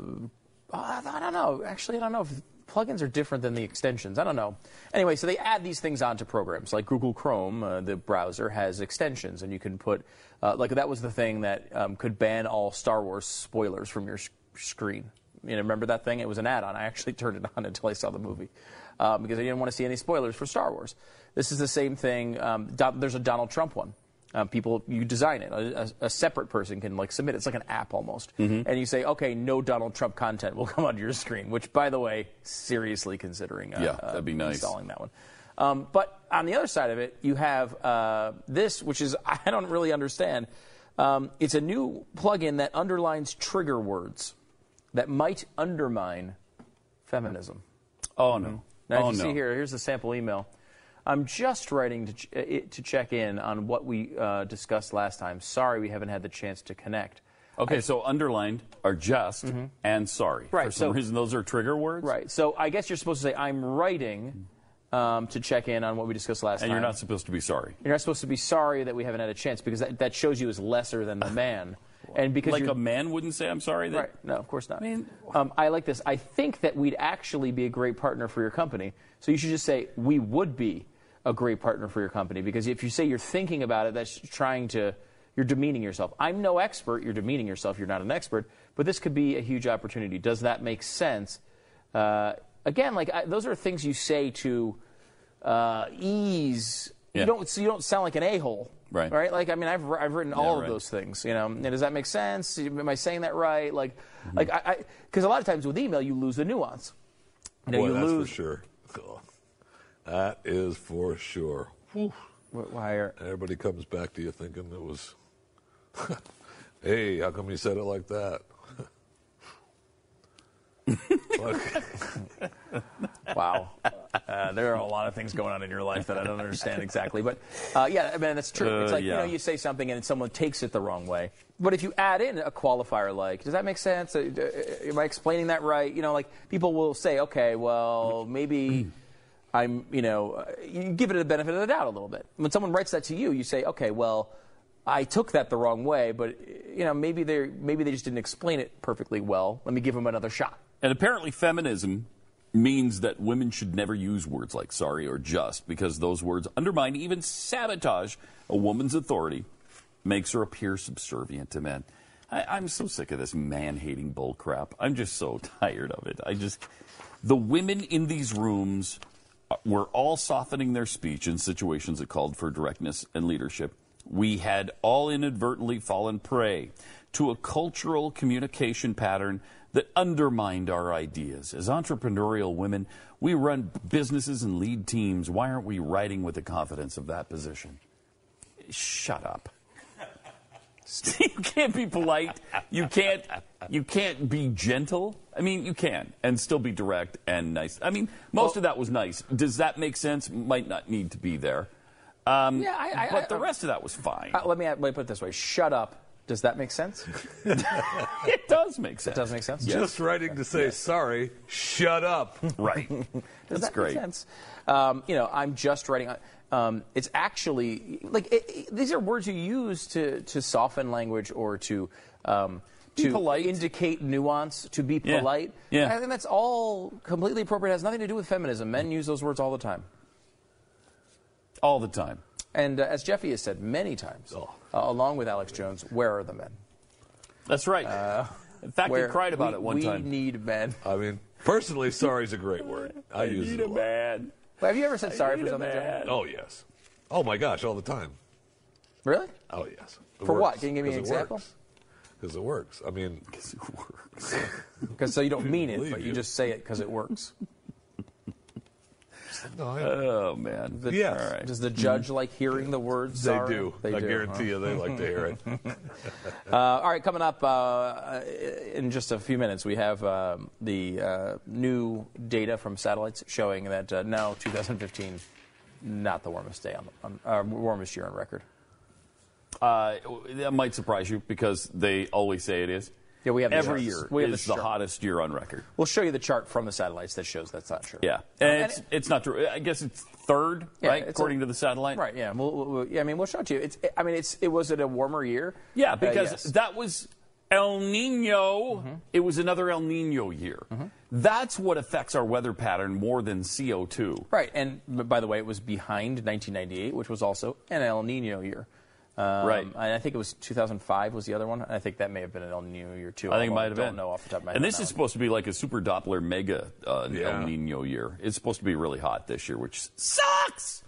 I, don't know. Actually, I don't know if plugins are different than the extensions. I don't know. Anyway, so they add these things onto programs like Google Chrome. Uh, the browser has extensions, and you can put uh, like that was the thing that um, could ban all Star Wars spoilers from your s- screen. You know, remember that thing? It was an add-on. I actually *laughs* turned it on until I saw the movie uh, because I didn't want to see any spoilers for Star Wars. This is the same thing. Um, Do- there's a Donald Trump one. Um, people, you design it. A, a, a separate person can like submit. it. It's like an app almost, Mm-hmm. and you say, okay, no Donald Trump content will *laughs* come onto your screen. Which, by the way, seriously considering uh, Yeah, that'd be nice. installing that one. Um, but on the other side of it, you have uh, this, which is *laughs* I don't really understand. Um, it's a new plugin that underlines trigger words that might undermine feminism. Oh no. Now, oh you no. see here, here's the sample email. I'm just writing to, ch- uh, it, to check in on what we uh, discussed last time. Sorry we haven't had the chance to connect. Okay, so underlined are just and sorry. Mm-hmm. Right, For some so- reason, those are trigger words. Right. So I guess you're supposed to say, I'm writing um, to check in on what we discussed last And time. And you're not supposed to be sorry. You're not supposed to be sorry that we haven't had a chance because that, that shows you as lesser than the man. And because Like a man wouldn't say, "I'm sorry." That, Right. No, of course not. I mean- um, I like this. I think that we'd actually be a great partner for your company. So you should just say, we would be a great partner for your company. Because if you say you're thinking about it, that's trying to, you're demeaning yourself. I'm no expert. You're demeaning yourself. You're not an expert. But this could be a huge opportunity. Does that make sense? Uh, again, like I, those are things you say to uh, ease. Yeah. You don't. So you don't sound like an a-hole. Right. Right. Like I mean, I've I've written all right. of those things. You know. And does that make sense? Am I saying that right? Like, Mm-hmm. like I because a lot of times with email you lose the nuance. You know, Boy, you that's lose. for sure. Oh, That is for sure. Whew. Why are, Everybody comes back to you thinking it was, *laughs* hey, how come you said it like that? *laughs* wow. Uh, there are a lot of things going on in your life that I don't understand exactly. But uh, yeah, I mean, that's true. it's Uh, like, you know, you say something and someone takes it the wrong way. But if you add in a qualifier like, does that make sense? Uh, uh, Am I explaining that right? You know, like people will say, okay, well, maybe. I'm, you know, you give it the benefit of the doubt a little bit. When someone writes that to you, you say, okay, well, I took that the wrong way, but you know, maybe they maybe they just didn't explain it perfectly well. Let me give them another shot. And apparently, feminism means that women should never use words like sorry or just because those words undermine, even sabotage a woman's authority, makes her appear subservient to men. I, I'm so sick of this man hating bull crap. I'm just so *laughs* tired of it. I just. The women in these rooms were all softening their speech in situations that called for directness and leadership. We had all inadvertently fallen prey to a cultural communication pattern that undermined our ideas. As entrepreneurial women, we run businesses and lead teams. Why aren't we writing with the confidence of that position? Shut up. *laughs* you can't be polite. You can't. You can't be gentle. I mean, you can and still be direct and nice. I mean, most of that was nice. Does that make sense? Might not need to be there. Um, Yeah, I- I- but the rest of that was fine. Uh, let me let me put it this way: Shut up. Does that make sense? *laughs* it does make sense. It does make sense. Just writing to say sorry, shut up. *laughs* Right. *laughs* Does That's that great. make sense? Um, you know, I'm just writing. Um, it's actually like it, it- these are words you use to to soften language or to um, Be to polite. indicate nuance, to be Yeah. polite. Yeah. I think that's all completely appropriate. It has nothing to do with feminism. Men use those words all the time. All the time. And uh, as Jeffy has said many times, uh, along with Alex Jones, where are the men? That's right. In fact, where he cried about we- it one we time. We need men. I mean, personally, sorry is a great word. *laughs* I, use need it a a lot. man. Have you ever said sorry for something? Jeffy? Oh yes. Oh my gosh, all the time. Really? Oh yes. It For what? Can you give me an example? Because it works. I mean, *laughs* Because it works. *laughs* Because so you don't mean it, but you you. just say it because it works. No, I, Oh man. The- Yes. All right. Does the judge like hearing the words? they sorry? do. They I do, guarantee huh? you, they like to hear it. *laughs* Uh, all right, coming up uh, in just a few minutes, we have um, the uh, new data from satellites showing that uh, no, 2015, not the warmest day on, on uh, warmest year on record. Uh, that might surprise you because they always say it is. Yeah, we have every year We have is the hottest year on record. We'll show you the chart from the satellites that shows that's not true. Yeah, and it's it's not true. I guess it's third, Yeah, right, according a- to the satellite. Right. Yeah. We'll, we'll, yeah. I mean, we'll show it to you. It's. I mean, it's. It was it a warmer year? Yeah, Uh, because yes. that was El Nino. Mm-hmm. It was another El Nino year. That's what affects our weather pattern more than CO2. Right, and by the way, it was behind 1998, which was also an El Nino year. Um, Right. I think it was 2005 was the other one. I think that may have been an El Nino year too. I think it although might have don't been. know off the top of my head. and this now. is supposed to be like a super Doppler mega uh, Yeah. El Nino year. It's supposed to be really hot this year, which sucks.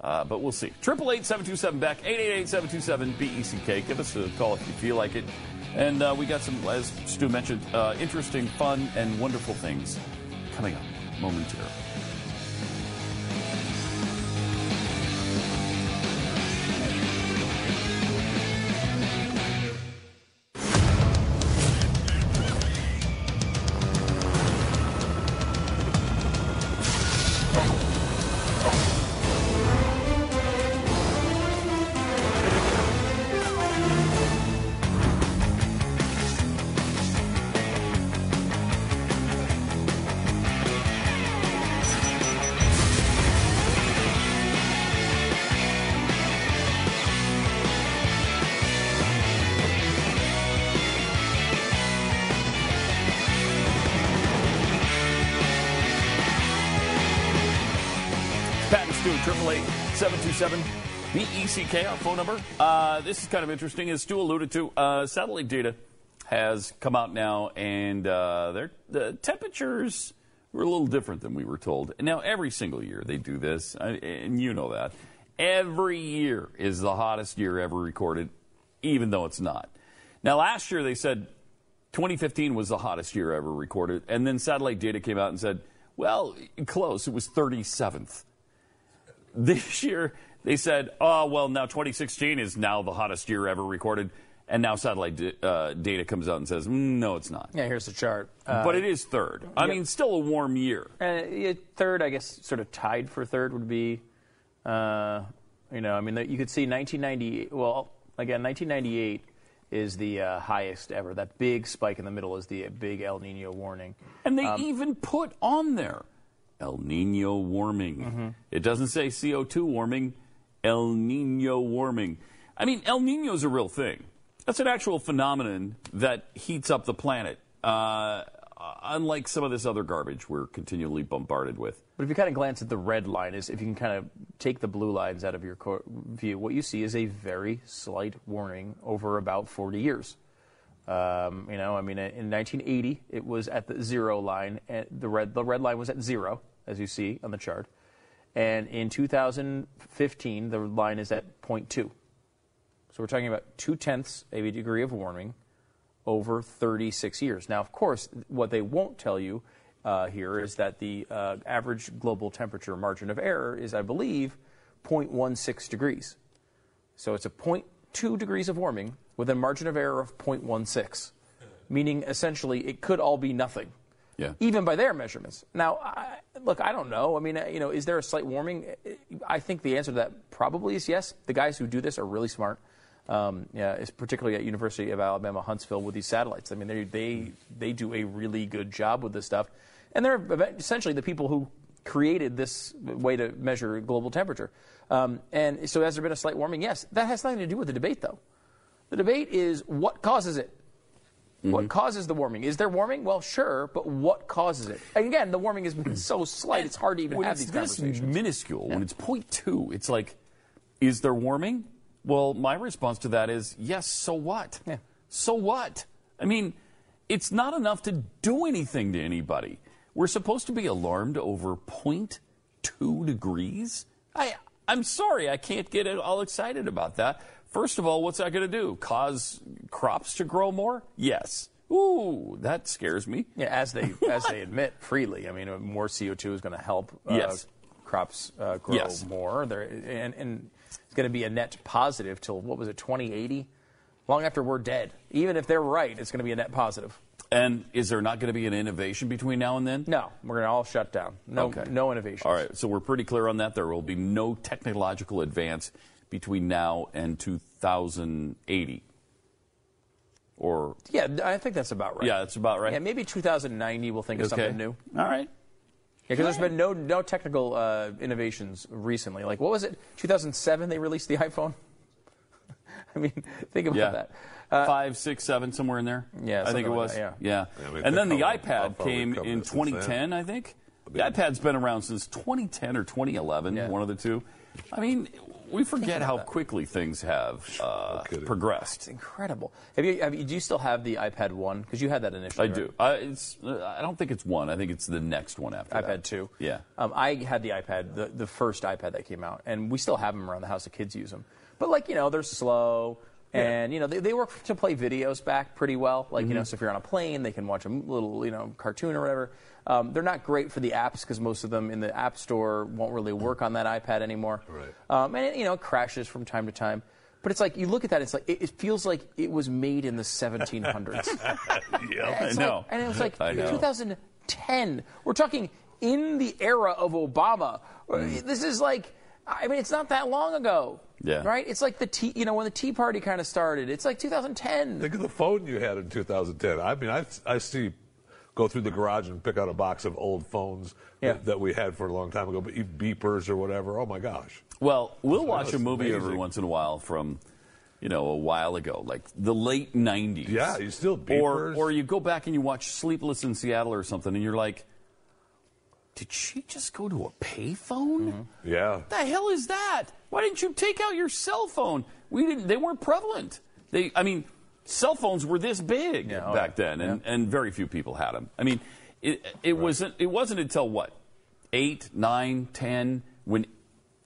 Uh, but we'll see. Triple eight seven two seven Beck eight eight eight seven two seven B E C K. Give us a call if you feel like it. And uh, we got some, as Stu mentioned, uh, interesting, fun, and wonderful things coming up momentarily. B E C K, our phone number. Uh, this is kind of interesting, as Stu alluded to. Uh, satellite data has come out now, and uh, the temperatures were a little different than we were told. Now every single year they do this, and you know that. Every year is the hottest year ever recorded, even though it's not. Now last year they said 2015 was the hottest year ever recorded, and then satellite data came out and said, well, close. It was 37th. This year, they said, oh, well, now 2016 is now the hottest year ever recorded. and now satellite uh, data comes out and says, mm, no, it's not. Yeah, here's the chart. Uh, but it is third. I yep. mean, still a warm year. Uh, third, I guess, sort of tied for third would be, uh, you know, I mean, you could see 1998. Well, again, 1998 is the uh, highest ever. That big spike in the middle is the big El Nino warning. And they Um, even put on there El Nino warming. Mm-hmm. It doesn't say CO2 warming, El Nino warming. I mean, El Nino is a real thing. That's an actual phenomenon that heats up the planet. Uh, unlike some of this other garbage we're continually bombarded with. But if you kind of glance at the red line, is if you can kind of take the blue lines out of your co- view, what you see is a very slight warning over about 40 years. Um, you know, I mean, in 1980, it was at the zero line, and the red the red line was at zero, as you see on the chart, and in 2015, the line is at 0.2. So we're talking about two tenths of a degree of warming over 36 years. Now, of course, what they won't tell you uh, here is that the uh, average global temperature margin of error is, I believe, 0.16 degrees. So it's a 0.2 degrees of warming with a margin of error of 0.16, meaning essentially it could all be nothing. Yeah. Even by their measurements. Now, I, look, I don't know. I mean, you know, is there a slight warming? I think the answer to that probably is yes. The guys who do this are really smart. Um, yeah, particularly at University of Alabama Huntsville with these satellites. I mean, they they they do a really good job with this stuff, and they're essentially the people who created this way to measure global temperature. Um, and so, has there been a slight warming? Yes. That has nothing to do with the debate, though. The debate is what causes it. Mm-hmm. What causes the warming? Is there warming? Well, sure, but what causes it? And again, the warming has been *laughs* so slight; it's hard to even when have these this conversations. minuscule, when it's 0.2, it's like, is there warming? Well, my response to that is yes, so what? Yeah. So what? I mean, it's not enough to do anything to anybody. We're supposed to be alarmed over 0.2 degrees? I, I'm sorry, I can't get all excited about that. First of all, what's that going to do? Cause crops to grow more? Yes. Ooh, that scares me. Yeah, as they as they admit freely. I mean, more CO2 is going to help uh, Yes. crops uh, grow Yes. more. There and, and it's going to be a net positive till what was it, 2080? Long after we're dead. Even if they're right, it's going to be a net positive. And is there not going to be an innovation between now and then? No, we're going to all shut down. No, Okay. no innovation. All right, so we're pretty clear on that. There will be no technological advance between now and 2080. Or Yeah, I think that's about right. yeah, that's about right. Yeah, maybe 2090 we'll think of Okay. something new. All right. Yeah, because there's been no no technical uh, innovations recently. Like what was it? 2007 they released the iPhone. *laughs* I mean, think about Yeah. that. Uh, Five, six, seven, somewhere in there. Yeah, I think something it like was. that, yeah. yeah. Yeah, and then the think how- how iPad far came we've come in since 2010, I think. The iPad's been around since 2010 or 2011, Yeah. one of the two. I mean, we forget how quickly things have uh, progressed. It's incredible. Have you, have you, do you still have the iPad one? Because you had that initially. I do. I, it's, uh, I don't think it's one. I think it's the next one after Right? that. iPad two. Yeah. Um, I had the iPad, the, the first iPad that came out, and we still have them around the house. The kids use them, but like you know, they're slow. And you know they, they work to play videos back pretty well. Like you know, Mhm. so if you're on a plane, they can watch a little you know cartoon or whatever. Um, they're not great for the apps because most of them in the App Store won't really work on that iPad anymore. Right. Um, and it, you know, it crashes from time to time. But it's like you look at that, it's like it, it feels like it was made in the 1700s. *laughs* yeah, It's I know. like- and it was like 2010. We're talking in the era of Obama. This is like, I mean, it's not that long ago. Yeah. Right? It's like the tea, you know, when the Tea Party kind of started. It's like 2010. Think of the phone you had in 2010. I mean, I, I see, go through the garage and pick out a box of old phones Yeah. that, that we had for a long time ago, but beepers or whatever. Oh my gosh. Well, we'll That watch a movie every once in a while from, you know, a while ago, like the late '90s. Yeah, you still or beepers. or you go back and you watch Sleepless in Seattle or something, and you're like, did she just go to a payphone? Mm-hmm. Yeah. What The hell is that? Why didn't you take out your cell phone? We didn't. They weren't prevalent. They, I mean, cell phones were this big oh, back yeah. then, and, and very few people had them. I mean, it, it wasn't. It wasn't until what eight, nine, ten when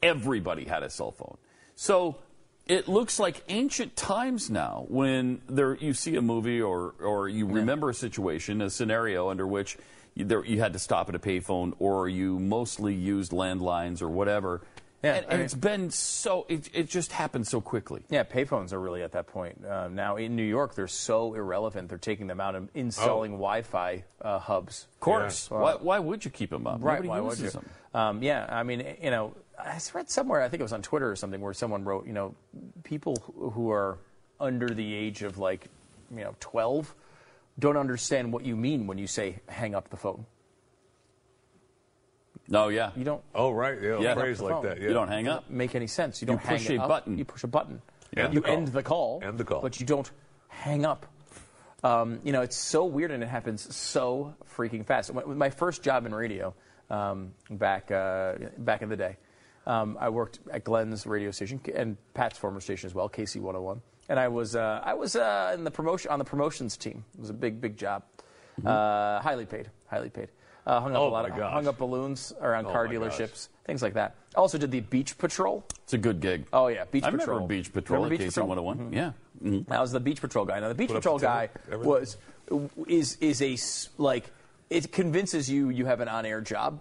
everybody had a cell phone. So it looks like ancient times now when there you see a movie or or you remember a situation, a scenario under which you, there, you had to stop at a payphone or you mostly used landlines or whatever. Yeah, and, I mean- it's been so. It, it just happened so quickly. Yeah, payphones are really at that point um, now. In New York, they're so irrelevant. They're taking them out and installing Wi-Fi uh, hubs. Of course. Yeah. Why, why would you keep them up? Right? Nobody Why would you? Um, yeah, I mean, you know, I read somewhere. I think it was on Twitter or something where someone wrote, you know, people who- who are under the age of like, you know, 12 don't understand what you mean when you say hang up the phone. No, yeah. You don't. Oh, right. Yeah, a Yeah. phrase like that. Yeah. You don't hang up. Doesn't make any sense. You You don't hang push it a up. button. You push a button. End you the end the call. End the call. But you don't hang up. Um, you know, it's so weird and it happens so freaking fast. With my first job in radio um, back uh, back in the day, um, I worked at Glenn's radio station and Pat's former station as well, KC 101. And I was uh, I was uh, in the promotion on the promotions team. It was a big big job, uh, highly paid, highly paid. Uh, hung up Mm-hmm. Oh, a lot of gosh. hung up balloons around Oh, car my gosh. dealerships, things like that. Also did the beach patrol. It's a good gig. Oh yeah, beach I patrol. remember Beach Patrol Remember Beach KC Patrol? 101. Mhm. Yeah. Mhm. I was the beach patrol guy. Now the beach Put patrol guy everything? was is is a like it convinces you you have an on-air job.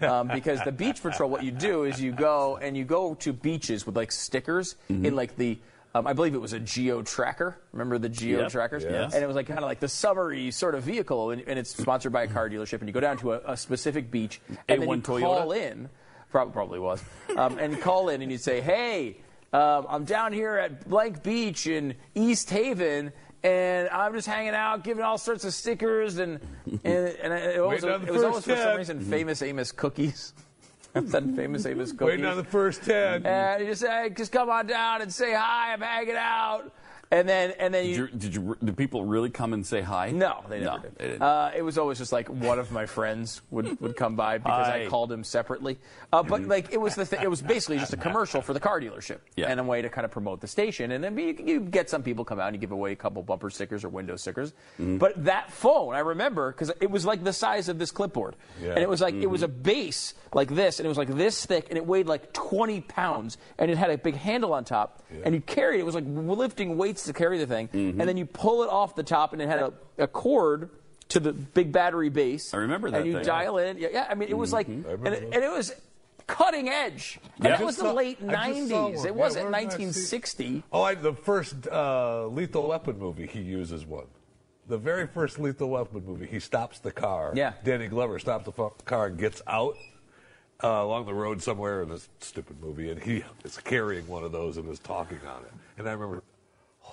um, because the beach patrol, what you do is you go and you go to beaches with like stickers Mm-hmm. in like the, um, I believe it was a geo tracker. Remember the geo Yep. trackers? Yes. And it was like kind of like the summery sort of vehicle, and, and it's sponsored by a car dealership. And you go down to a, a specific beach, and then A1 you Toyota? call in. Prob- Probably was, um, and call in and you'd say, "Hey, um, I'm down here at Blank Beach in East Haven." And I'm just hanging out, giving all sorts of stickers, and and, and it, was, it was always for some reason famous Amos cookies. *laughs* I've famous Amos cookies. Waiting on the first ten. And you just say, just come on down and say hi. I'm hanging out. And then and then Did you. you, did you? Did people really come and say hi? No, they never No, did. they. Uh, it was always just like one of my friends would, would come by because Hi. I called him separately. Uh, but like it was the th- it was basically just a commercial for the car dealership Yeah. and a way to kind of promote the station. And then you, you get some people come out and you give away a couple bumper stickers or window stickers. Mm-hmm. But that phone, I remember because it was like the size of this clipboard, Yeah. and it was like it Mm-hmm. was a base like this, and it was like this thick, and it weighed like 20 pounds, and it had a big handle on top, and you carry it. It was like lifting weights to carry the thing, Mm-hmm. and then you pull it off the top, and it had a, a cord to the big battery base. I remember that And you thing. dial in. Yeah, yeah, I mean, it was like, and it, and it was cutting edge. And Yeah. it was the saw- late just saw 90s. It Yeah, wasn't where did I 1960. Oh, I, the first uh, Lethal Weapon movie, he uses one. The very first Lethal Weapon movie, he stops the car. Yeah. Danny Glover stops the car and gets out uh, along the road somewhere in this stupid movie, and he is carrying one of those and is talking on it. And I remember,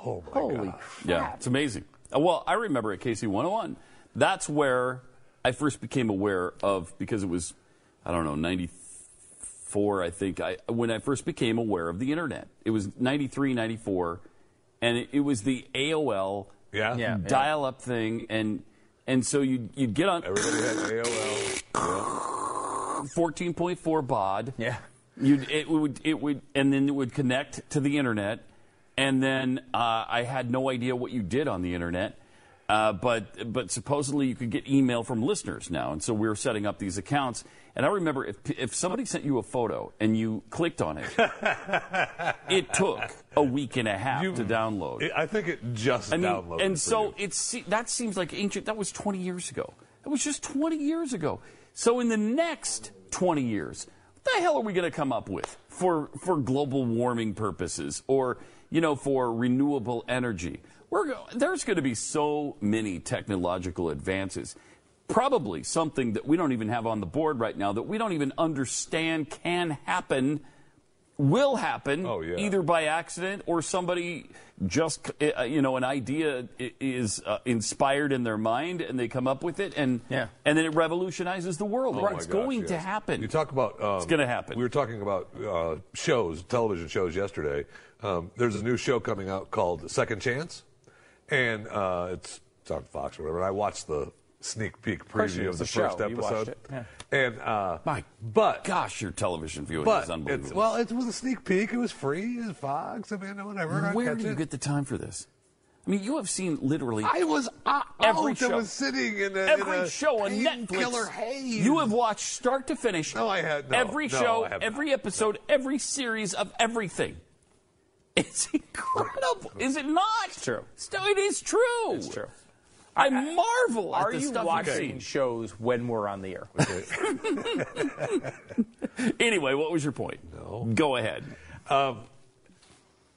oh my Holy god. Yeah, it's amazing. Uh, Well, I remember at KC 101, that's where I first became aware of, because it was, I don't know, 94, I think, I, when I first became aware of the internet. It was 93, 94, and it, it was the AOL Yeah? Yeah. dial up thing, and and so you'd, you'd get on Everybody had AOL. 14.4 baud. Yeah. You'd, it would, it would, and then it would connect to the internet, and then uh, I had no idea what you did on the internet, uh, but but supposedly you could get email from listeners now, and so we were setting up these accounts. And I remember if if somebody sent you a photo and you clicked on it, *laughs* it took a week and a half to download. It- I think it just I mean, downloaded. and so you. it's that seems like ancient. That was 20 years ago. That was just 20 years ago. So in the next 20 years, what the hell are we going to come up with for for global warming purposes, or you know, for renewable energy? Go- there's going to be so many technological advances. Probably something that we don't even have on the board right now that we don't even understand can happen will happen Oh, yeah. either by accident or somebody just uh, you know an idea is uh, inspired in their mind and they come up with it and Yeah. and then it revolutionizes the world Oh it's gosh, going to happen You talk about um, It's gonna happen. We were talking about uh, shows, television shows yesterday. Um, there's a new show coming out called Second Chance, and uh, it's, it's on Fox or whatever. And I watched the sneak peek preview did. of the show. first episode. Yeah. And uh, my but gosh your television viewing but is unbelievable it's, well, it was a sneak peek. It was free. It was Fox. I mean, whatever. I where catch do you it. get the time for this I mean, you have seen literally. I was uh, every out. show. I was sitting in a, every in a show on painkiller Netflix. haze. You have watched start to finish. No, I had no, every no, show, I have every episode, every series of everything. *laughs* It's incredible, is it not? It's true. Still, it is true. It's true. I marvel Are at the you stuff watching you've seen. shows when we're on the air? *laughs* anyway, what was your point? No. Go ahead. Um,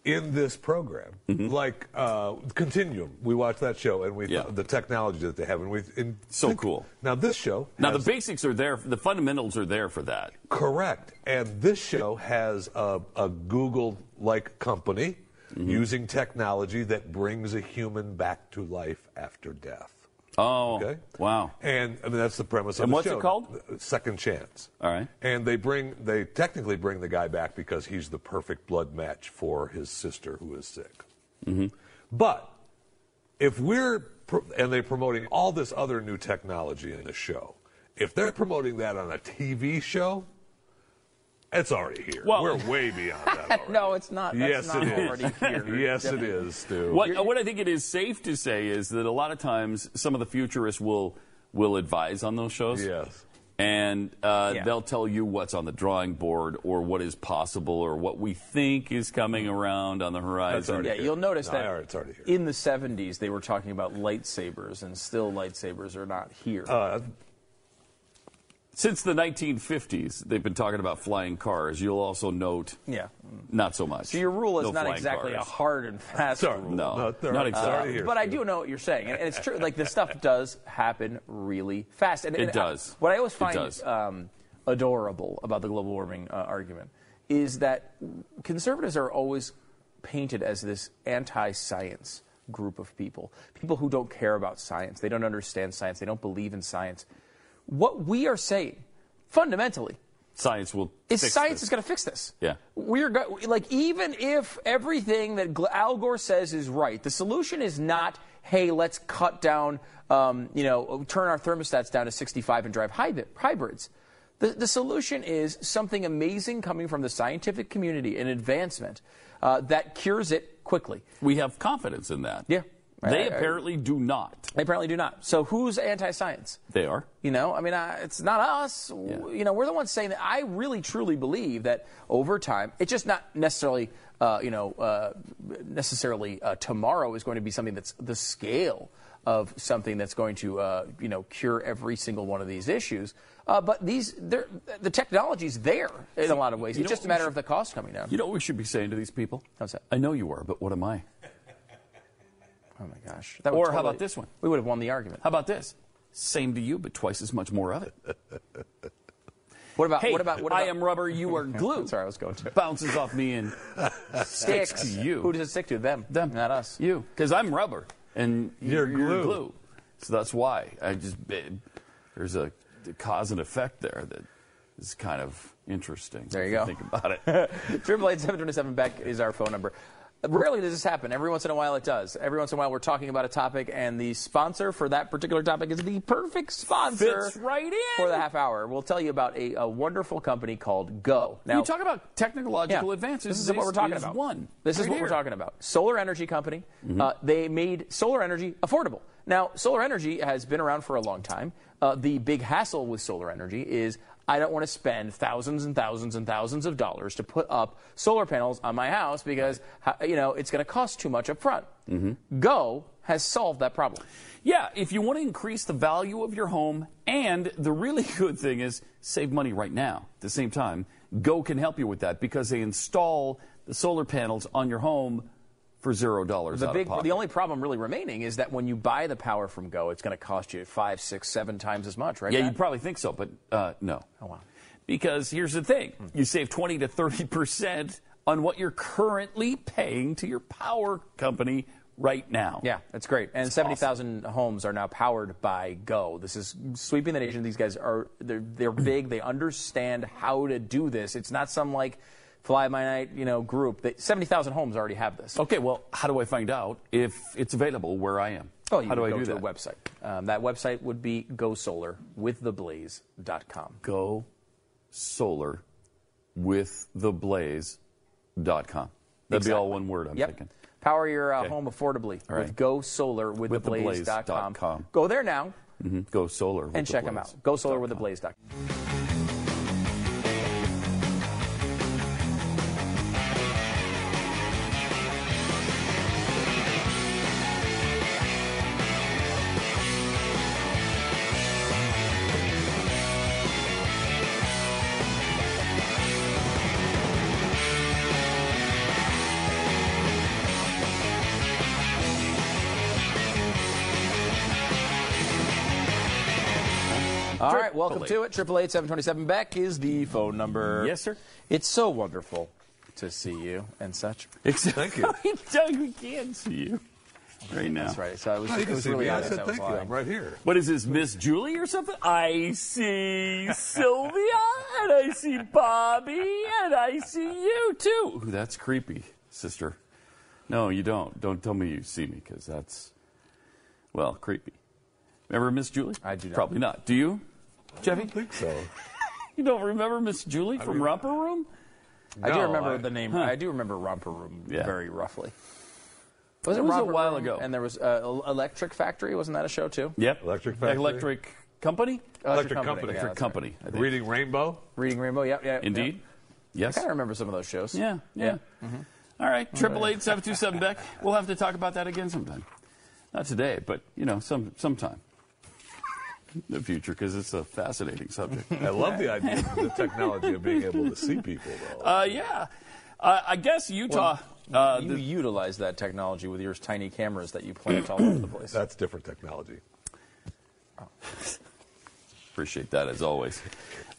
in this program, Mm-hmm. like uh, Continuum, we watch that show and we Yeah. the technology that they have, and we in, So cool. Now this show, Now has- the basics are there. The fundamentals are there for that. Correct. And this show has a, a Google like company Mm-hmm. using technology that brings a human back to life after death. Oh, Okay? wow. And I mean, that's the premise of the And what's it show. called? Second Chance. All right. And they bring, they technically bring the guy back because he's the perfect blood match for his sister who is sick. Mm-hmm. But if we're, and they're promoting all this other new technology in the show, if they're promoting that on a TV show, it's already here. Well- we're *laughs* way beyond that. *laughs* already. no, it's not. That's yes, not it is. already here. *laughs* yes, it is, Stu. What, what I think it is safe to say is that a lot of times some of the futurists will will advise on those shows. Yes. And uh, Yeah. they'll tell you what's on the drawing board or what is possible or what we think is coming around on the horizon. Yeah, you'll notice No, that I it's here. in the 70s they were talking about lightsabers, and still lightsabers are not here. Uh, Since the 1950s, they've been talking about flying cars. You'll also note yeah. not so much. So your rule is No not exactly cars. a hard and fast Sorry, rule. No, No, they're not exactly. already here. But I do know what you're saying, and, and it's true. Like this stuff *laughs* does happen really fast. And, It and I- does. what I always find um, adorable about the global warming uh, argument is that conservatives are always painted as this anti-science group of people, people who don't care about science, they don't understand science, they don't believe in science. What we are saying, fundamentally, Science will is science this. is going to fix this. Yeah. We're go- like even if everything that Al Gore says is right, the solution is not, hey, let's cut down, um, you know, turn our thermostats down to 65 and drive hybrid- hybrids. The, the solution is something amazing coming from the scientific community, an advancement uh, that cures it quickly. We have confidence in that. Yeah. They I- I- apparently do not. They apparently do not. So who's anti-science? They are. You know, I mean, uh, it's not us. W- You know, we're the ones saying that. I really, truly believe that over time, it's just not necessarily, uh, you know, uh, necessarily uh, tomorrow is going to be something that's the scale of something that's going to, uh, you know, cure every single one of these issues. Uh, but these, the technology's there in a lot of ways. It's just a matter should- of the cost coming down. You know what we should be saying to these people? How's that? I know you are, but what am I? Oh my gosh. That would Or how about this one? We would have won the argument. How about this? Same to you, but twice as much more of it. *laughs* What about? Hey, what about? What about? I am rubber, you are *laughs* glue. Sorry, I was going to. Bounces off me and *laughs* sticks to you. Who does it stick to? Them. Them. Not us. You. Because I'm rubber and You're you're, glue. So that's why. I just, there's a, cause and effect there that is kind of interesting. There if you go. Think about it. Triple eight seven twenty seven Beck is our phone number. Rarely does this happen. Every once in a while it does. Every once in a while we're talking about a topic, and the sponsor for that particular topic is the perfect sponsor Fits right in. for the half hour. We'll tell you about a, a wonderful company called Go. Now, you talk about technological Yeah. advances. This is what we're talking about. One. This is right what we're. Mm-hmm. talking about. Solar energy company. Uh, they made solar energy affordable. Now, solar energy has been around for a long time. Uh, the big hassle with solar energy is I don't want to spend thousands and thousands and thousands of dollars to put up solar panels on my house because you know it's going to cost too much up front. Mm-hmm. Go has solved that problem. Yeah, if you want to increase the value of your home, and the really *laughs* good thing is save money right now. At the same time, Go can help you with that because they install the solar panels on your home for zero dollars The big, the only problem really remaining is that when you buy the power from Go, it's going to cost you five, six, seven times as much, right? yeah, you'd probably think so, but uh, no. Oh wow. Because here's the thing you save 20 to 30% on what you're currently paying to your power company right now. Yeah, that's great. And 70,000 homes are now powered by Go. This is sweeping the nation. These guys are they're, they're big. They understand how to do this. It's not some like fly by night, you know, group. That 70,000 homes already have this. Okay, well, how do I find out if it's available where I am? Oh, you how do would I go do to that? a website. Um, that website would be gosolarwiththeblaze.com. Go solar with theblaze.com. That'd be all one word, I'm Yep. thinking. Power your uh, Okay. home affordably All right. with gosolarwiththeblaze.com. Withtheblaze.com. Go there now hmm Go solar with and the check them Blaze. out. Gosolarwiththeblaze.com. All to it. Triple eight seven twenty seven Beck is the phone number. Yes, sir. It's so wonderful to see you and such. *laughs* Thank you. Doug, we can see you right now. That's right. So I was, you it was really me. I obvious said I was thank you. I'm right here. What is this, Miss Julie or something? I see Sylvia, and I see Bobby, and I see you too. Ooh, that's creepy, sister. No, you don't. Don't tell me you see me, because that's, well, creepy. Remember Miss Julie? I do not. Probably not. Do you, Jeffy? I don't think so. *laughs* You don't remember Miss Julie from mean- Romper Room? I do remember I- the name. Huh. I do remember Romper Room Yeah. very roughly. Was It it, was a while Room? ago. And there was uh, Electric Factory. Wasn't that a show too? Yep. Electric Factory? Electric Company? Electric Company. yeah, Electric that's Company. I think. Reading Rainbow. Reading Rainbow. Yep. Yeah. Indeed. I Yes. I kind of remember some of those shows. Yeah, yeah. All right, triple eight seven two seven Beck. We'll have to talk about that again sometime. Not today, but you know, some sometime in the future because it's a fascinating subject. I love the idea of the technology of being able to see people, though. Uh, yeah, uh, I guess Utah. uh, you the- utilize that technology with your tiny cameras that you plant all over the place. That's different technology. *laughs* Appreciate that as always.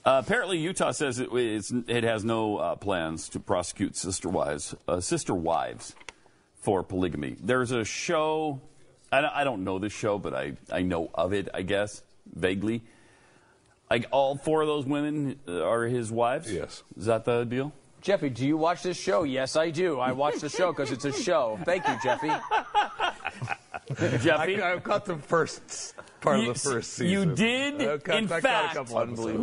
Uh, apparently, Utah says it, it's, it has no uh, plans to prosecute sister wives, uh, sister wives for polygamy. There's a show. I don't, I don't know this show, but I, I know of it. I guess vaguely. Like all four of those women uh, are his wives. Yes. Is that the deal? Jeffy, do you watch this show? Yes, I do. I watch the show because it's a show. Thank you, Jeffy. *laughs* Jeffy, I, I caught the first part You- of the first season. You did, I caught- in I caught a fact, couple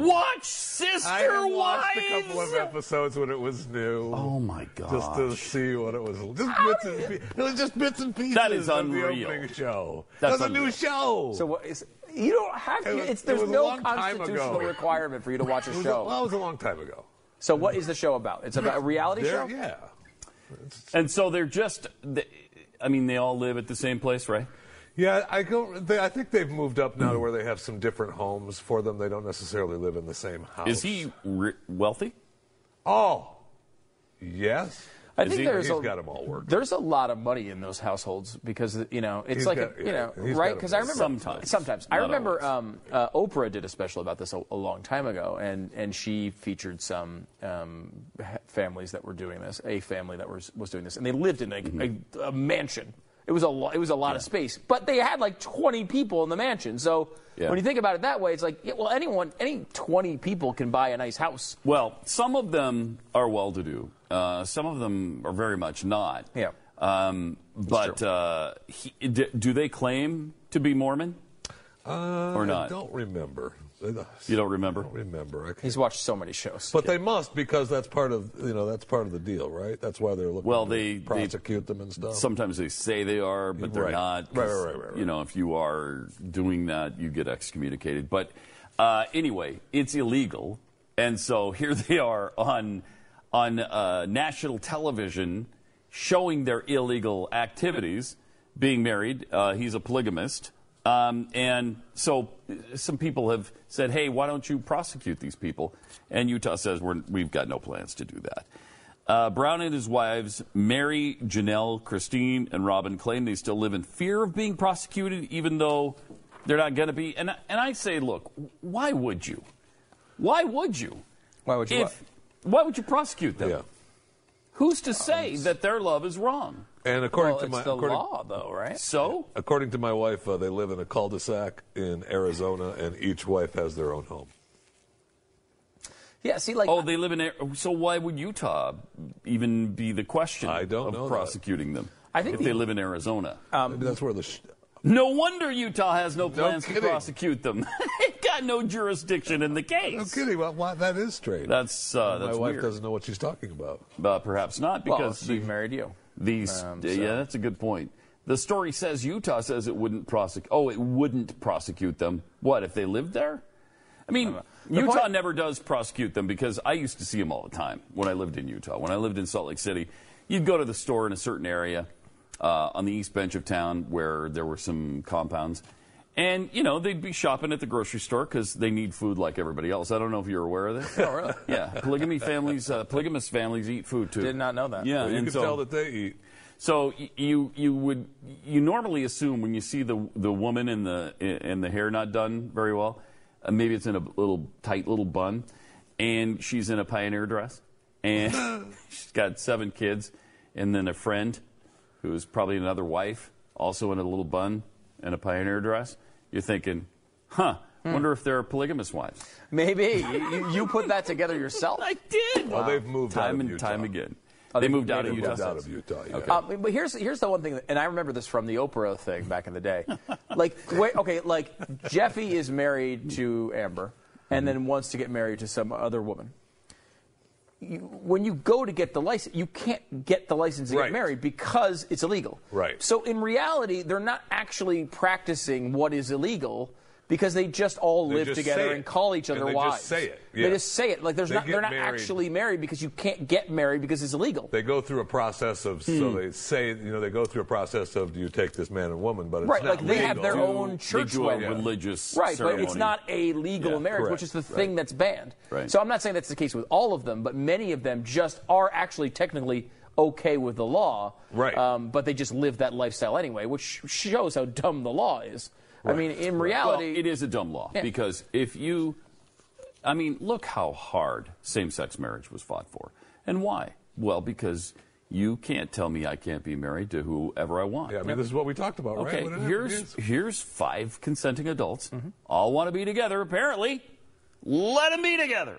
watch Sister I Wives. watched a couple of episodes when it was new. Oh my god! Just to see what it was. Just bits and pieces. It was just bits and pieces That is of the unreal. opening show. That's That's a new show. So what is? You don't have It to. was- It's, there's was no constitutional ago. requirement for you to watch a It was show. well, it was a long time ago. So what is the show about? It's about a reality There- show. Yeah. And so they're just, they, I mean, they all live at the same place, right? Yeah, I go. They, I think they've moved up now to where they have some different homes for them. They don't necessarily live in the same house. Is he ri wealthy? Oh, yes. I think he- there's a, got 'em all worked. There's a lot of money in those households because you know it's He's like got- a, you know right because I remember Sometimes. sometimes I remember um, uh, Oprah did a special about this a, a long time ago and and she featured some um, ha- families that were doing this a family that was was doing this and they lived in a, Mm-hmm. a, a mansion it was a lo- it was a lot of space but they had like 20 people in the mansion so Yeah. when you think about it that way it's like yeah, well anyone any 20 people can buy a nice house Well, some of them are well-to-do. Uh, some of them are very much not. Yeah. Um, but uh, he, d- do they claim to be Mormon? Uh, Or not? I don't remember. You don't remember? I don't remember. I he's watched so many shows But they must because that's part of you know that's part of the deal, right? That's why they're looking. Well, to they- prosecute them and stuff. Sometimes they say they are, but they're Right. not. 'cause, Right, right, right, right, right. You know, if you are doing that, you get excommunicated. But uh, anyway, it's illegal, and so *laughs* here they are on on uh, national television showing their illegal activities, being married. Uh, he's a polygamist. Um, and so some people have said, hey, why don't you prosecute these people? And Utah says, We're, we've got no plans to do that. Uh, Brown and his wives, Mary, Janelle, Christine, and Robin, claim they still live in fear of being prosecuted, even though they're not going to be. And, I- and I say, look, why would you? Why would you? Why would you If, why would you prosecute them? Yeah. Who's to say that their love is wrong? And according well to it's my the according, law though right So? according to my wife, uh, they live in a cul-de-sac in Arizona, and each wife has their own home. yeah see like Oh, they live in. So why would Utah even be the question I don't of know that. prosecuting them? I think if the- they live in Arizona. Maybe that's where the. Sh- No wonder Utah has no plans to prosecute them. *laughs* They've got no jurisdiction in the case. no kidding. Well, why, that is strange. That's uh, my that's wife weird. doesn't know what she's talking about. Uh, perhaps not well because she married you these. Um, so- Yeah, that's a good point. The story says Utah says it wouldn't prosecute. Oh, it wouldn't prosecute them. What if they lived there? I mean, The Utah point- never does prosecute them because I used to see them all the time when I lived in Utah. When I lived in Salt Lake City, you'd go to the store in a certain area uh, on the east bench of town where there were some compounds. And, you know, they'd be shopping at the grocery store because they need food like everybody else. I don't know if you're aware of this. Oh, really? *laughs* Yeah. Polygamy families, uh, polygamous families eat food too. Did not know that. Yeah. Well, you and can so, tell that they eat. so you you would you normally assume when you see the the woman in the in the hair not done very well, Uh, maybe it's in a little tight little bun, and she's in a pioneer dress, and *laughs* she's got seven kids, and then a friend who's probably another wife, also in a little bun and a pioneer dress. You're thinking, huh? Wonder if there are polygamous wives. Maybe *laughs* you, you- you put that together yourself. I did. Well, they've moved out time of and Utah. time again. Oh, they they- moved out they of moved Utah. out of Utah. Yeah. Uh, but here's here's the one thing, that, and I remember this from the Oprah thing back in the day. *laughs* like, wait, okay, like Jeffy is married to Amber, and then wants to get married to some other woman. You, when you go to get the license, you can't get the license to Right. get married because it's illegal. Right. So in reality, they're not actually practicing what is illegal. Because they just all They live just together and call each And other they just wives. say it, They just say it. Like there's they not they're not married. actually married because you can't get married because it's illegal. They go through a process of, so Hmm. they say, you know, they go through a process of, do you take this man and woman? But it's right, not like they have their legal. own church do a wedding. religious right, but it's not a legal Yeah, marriage, correct, which is the thing right. that's banned. Right. So I'm not saying that's the case with all of them, but many of them just are actually technically okay with the law. Right. Um, but they just live that lifestyle anyway, which shows how dumb the law is. I mean, in reality, well, it is a dumb law Yeah. because if you, I mean, look how hard same-sex marriage was fought for, and why? Well, because you can't tell me I can't be married to whoever I want. Yeah, I mean, this is what we talked about, right? Okay, here's is. here's five consenting adults, Mm-hmm. all want to be together. Apparently, let them be together.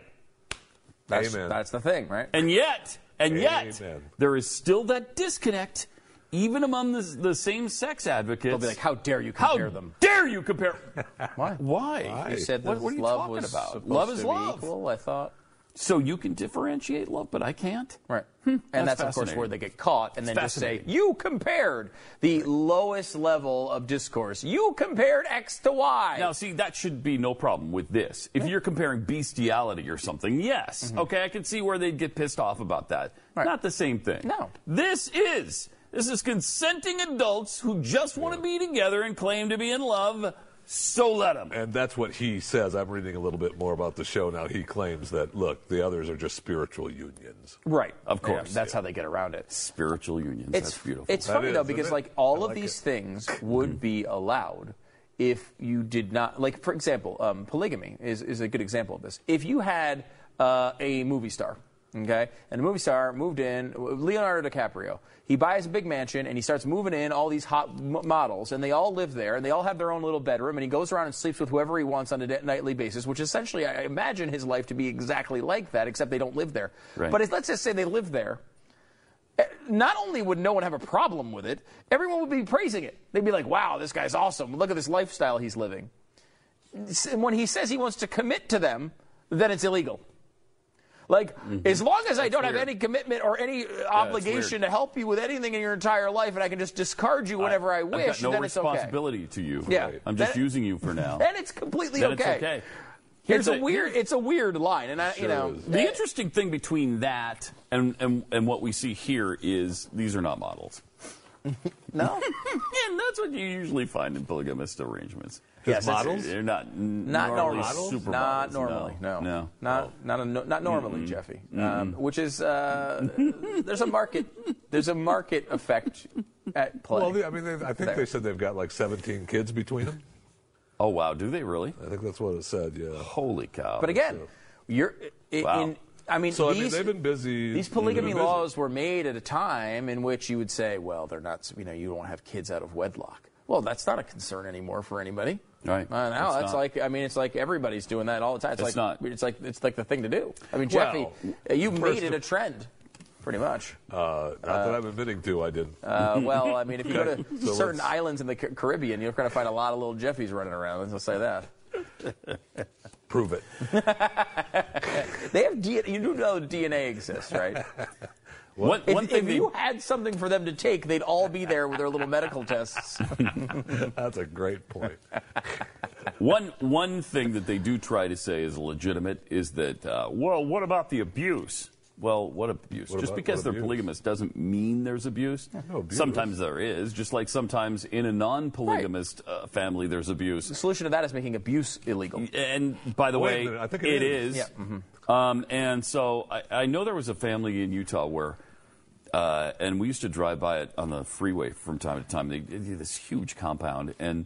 that's, Amen. that's the thing, right? And yet, and yet, there is still that disconnect, even among the, the same-sex advocates. They'll be like, "How dare you How compare them?" dare you compare? *laughs* Why? Why? You said what, that what are you love talking was about? Love is love. Equal, I thought. So you can differentiate love, but I can't. Right. and that's that's, of course where they get caught and then It's just say, you compared the lowest level of discourse. You compared X to Y. Now, see, that should be no problem with this. If you're comparing bestiality or something, yes. Okay, I can see where they'd get pissed off about that. Mm-hmm. Right. Not the same thing. No. This is. This is consenting adults who just want to be together and claim to be in love. So let them. And that's what he says. I'm reading a little bit more about the show now. He claims that, look, the others are just spiritual unions. right. Of course, Yeah, that's how they get around it. Spiritual unions. It's That's beautiful. It's That funny is, though because like all I of these it. things would be allowed if you did not like for example um, polygamy is, is a good example of this if you had uh, a movie star okay and the movie star moved in leonardo dicaprio he buys a big mansion and he starts moving in all these hot m- models and they all live there and they all have their own little bedroom and he goes around and sleeps with whoever he wants on a de- nightly basis which essentially i imagine his life to be exactly like that except they don't live there Right. but if, let's just say they live there eh, not only would no one have a problem with it, everyone would be praising it. They'd be like, wow, this guy's awesome. Look at this lifestyle he's living. And when he says he wants to commit to them, then it's illegal. Like, as long as I don't have any commitment or any uh, obligation to help you with anything in your entire life and I can just discard you whenever I, I've wish, no then it's okay. responsibility to you. Yeah. I'm just Then- using you for now. *laughs* Then it's completely Then okay. it's okay. It's a, a- weird. It's a weird line, and I, you know, The interesting thing between that and, and, and what we see here is these are not models. *laughs* no, *laughs* and that's what you usually find in polygamist arrangements. Yes, models? They're not n- Not normally normally. supermodels. Not normally. No. no. Not not a, not normally, Jeffy. Um, which is uh, there's a market there's a market effect at play. Well, I mean, I think There. they said they've got like 17 kids between them. Oh wow, do they really? I think that's what it said. Yeah. Holy cow! but again, you're i- Wow. in. I mean, So I these, mean, they've been busy. These polygamy been busy. laws were made at a time in which you would say, well, they're not. You know, you don't have kids out of wedlock. Well, that's not a concern anymore for anybody. Right. Uh, now It's that's not. like I mean it's like everybody's doing that all the time. It's, It's like not. it's like it's like the thing to do. I mean, Well, Jeffy, uh, you first made it a trend, pretty much. Uh, not that I'm admitting to, I did. Uh, well, I mean, if you go to *laughs* So certain let's- islands in the Ca- Caribbean, you're going to find a lot of little Jeffys running around. Let's say that. *laughs* Prove it. *laughs* They have DNA. You do know DNA exists, right? One, If, one thing if they- you had something for them to take, they'd all be there with their little medical tests. *laughs* That's a great point. *laughs* one one thing that they do try to say is legitimate is that uh, well, what about the abuse? Well, what abuse? What just about- because they're abuse? polygamous doesn't mean there's abuse. no abuse. Sometimes there is, just like sometimes in a non-polygamist uh, family there's abuse. The solution to that is making abuse illegal. And by the Wait way, minute, I think it it is. is. Yeah, Um, and so I, I know there was a family in Utah where, uh, and we used to drive by it on the freeway from time to time. They, this huge compound, and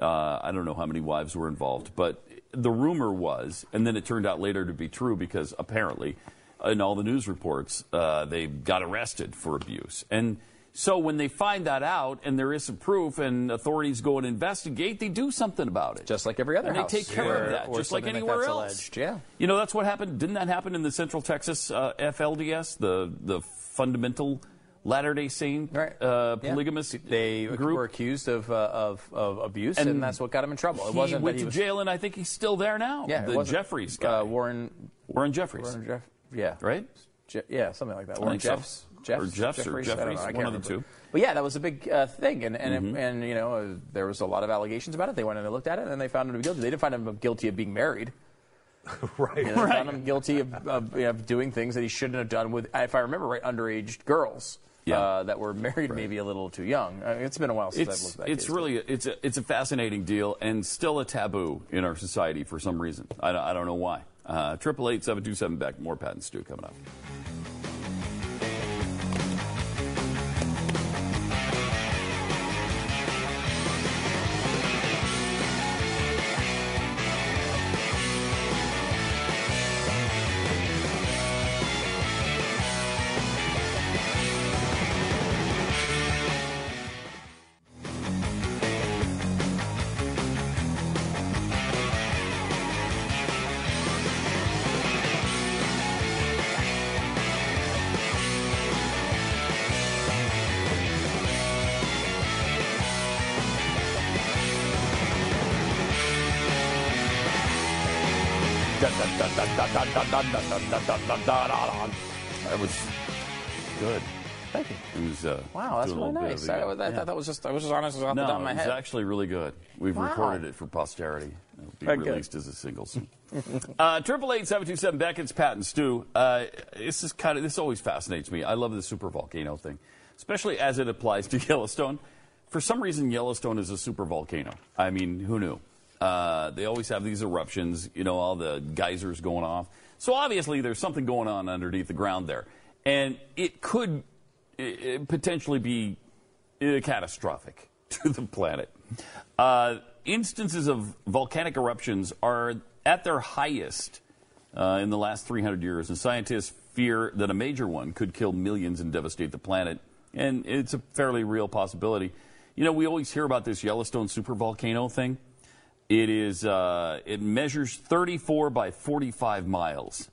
uh, I don't know how many wives were involved, but the rumor was, and then it turned out later to be true because apparently, in all the news reports, uh, they got arrested for abuse. And so when they find that out and there is some proof and authorities go and investigate, they do something about it. Just like every other and house. they take care Or- of that, or just like something like anywhere that's else. alleged, yeah. You know, that's what happened. Didn't that happen in the Central Texas uh, FLDS, the the fundamental Latter Day Saint uh, Yeah. polygamous They group? were accused of, uh, of, of abuse, and, And that's what got him in trouble. It he wasn't went that he to was, jail, and I think he's still there now. Yeah, the wasn't- Jeffries guy, uh, Warren Warren Jeffries, Warren Jeff, yeah, right? Je- yeah, something like that. Warren think so. Jeffs, Jeffs, Or Jeffs or Jeffries? I know, Jeffries, one of the two. But yeah, that was a big uh, thing, and and, Mhm. and you know uh, there was a lot of allegations about it. They went and they looked at it, and they found him to be guilty. They didn't find him guilty of being married. *laughs* right. You know, They found him guilty of, of, you know, of doing things that he shouldn't have done with, if I remember right, underage girls. Uh, that were married maybe a little too young. I mean, it's been a while since I've looked at that it's case. really it's a, it's a fascinating deal and still a taboo in our society for some reason. I don't, I don't know why. Uh, Triple eight seven two seven Beck. More Pat and Stu coming up. That was good. Thank you. It was. Uh, Wow, that's really nice. I, I thought that was just I was just honest off no, the top of my it was head. actually really good. We've Wow. recorded it for posterity. It'll be Very good. released as a single soon. *laughs* Uh, Triple eight seven two seven Beck, it's Pat and Stu. Uh, this is kind of this always fascinates me. I love the super volcano thing, especially as it applies to *laughs* Yellowstone. For some reason, Yellowstone is a super volcano. I mean, who knew? Uh, they always have these eruptions. You know, all the geysers going off. So obviously, there's something going on underneath the ground there, and it could uh, potentially be uh, catastrophic *laughs* to the planet. Uh, instances of volcanic eruptions are at their highest uh, in the last 300 years, and scientists fear that a major one could kill millions and devastate the planet. And it's a fairly real possibility. You know, we always hear about this Yellowstone supervolcano thing. It is. Uh, it measures 34 by 45 miles.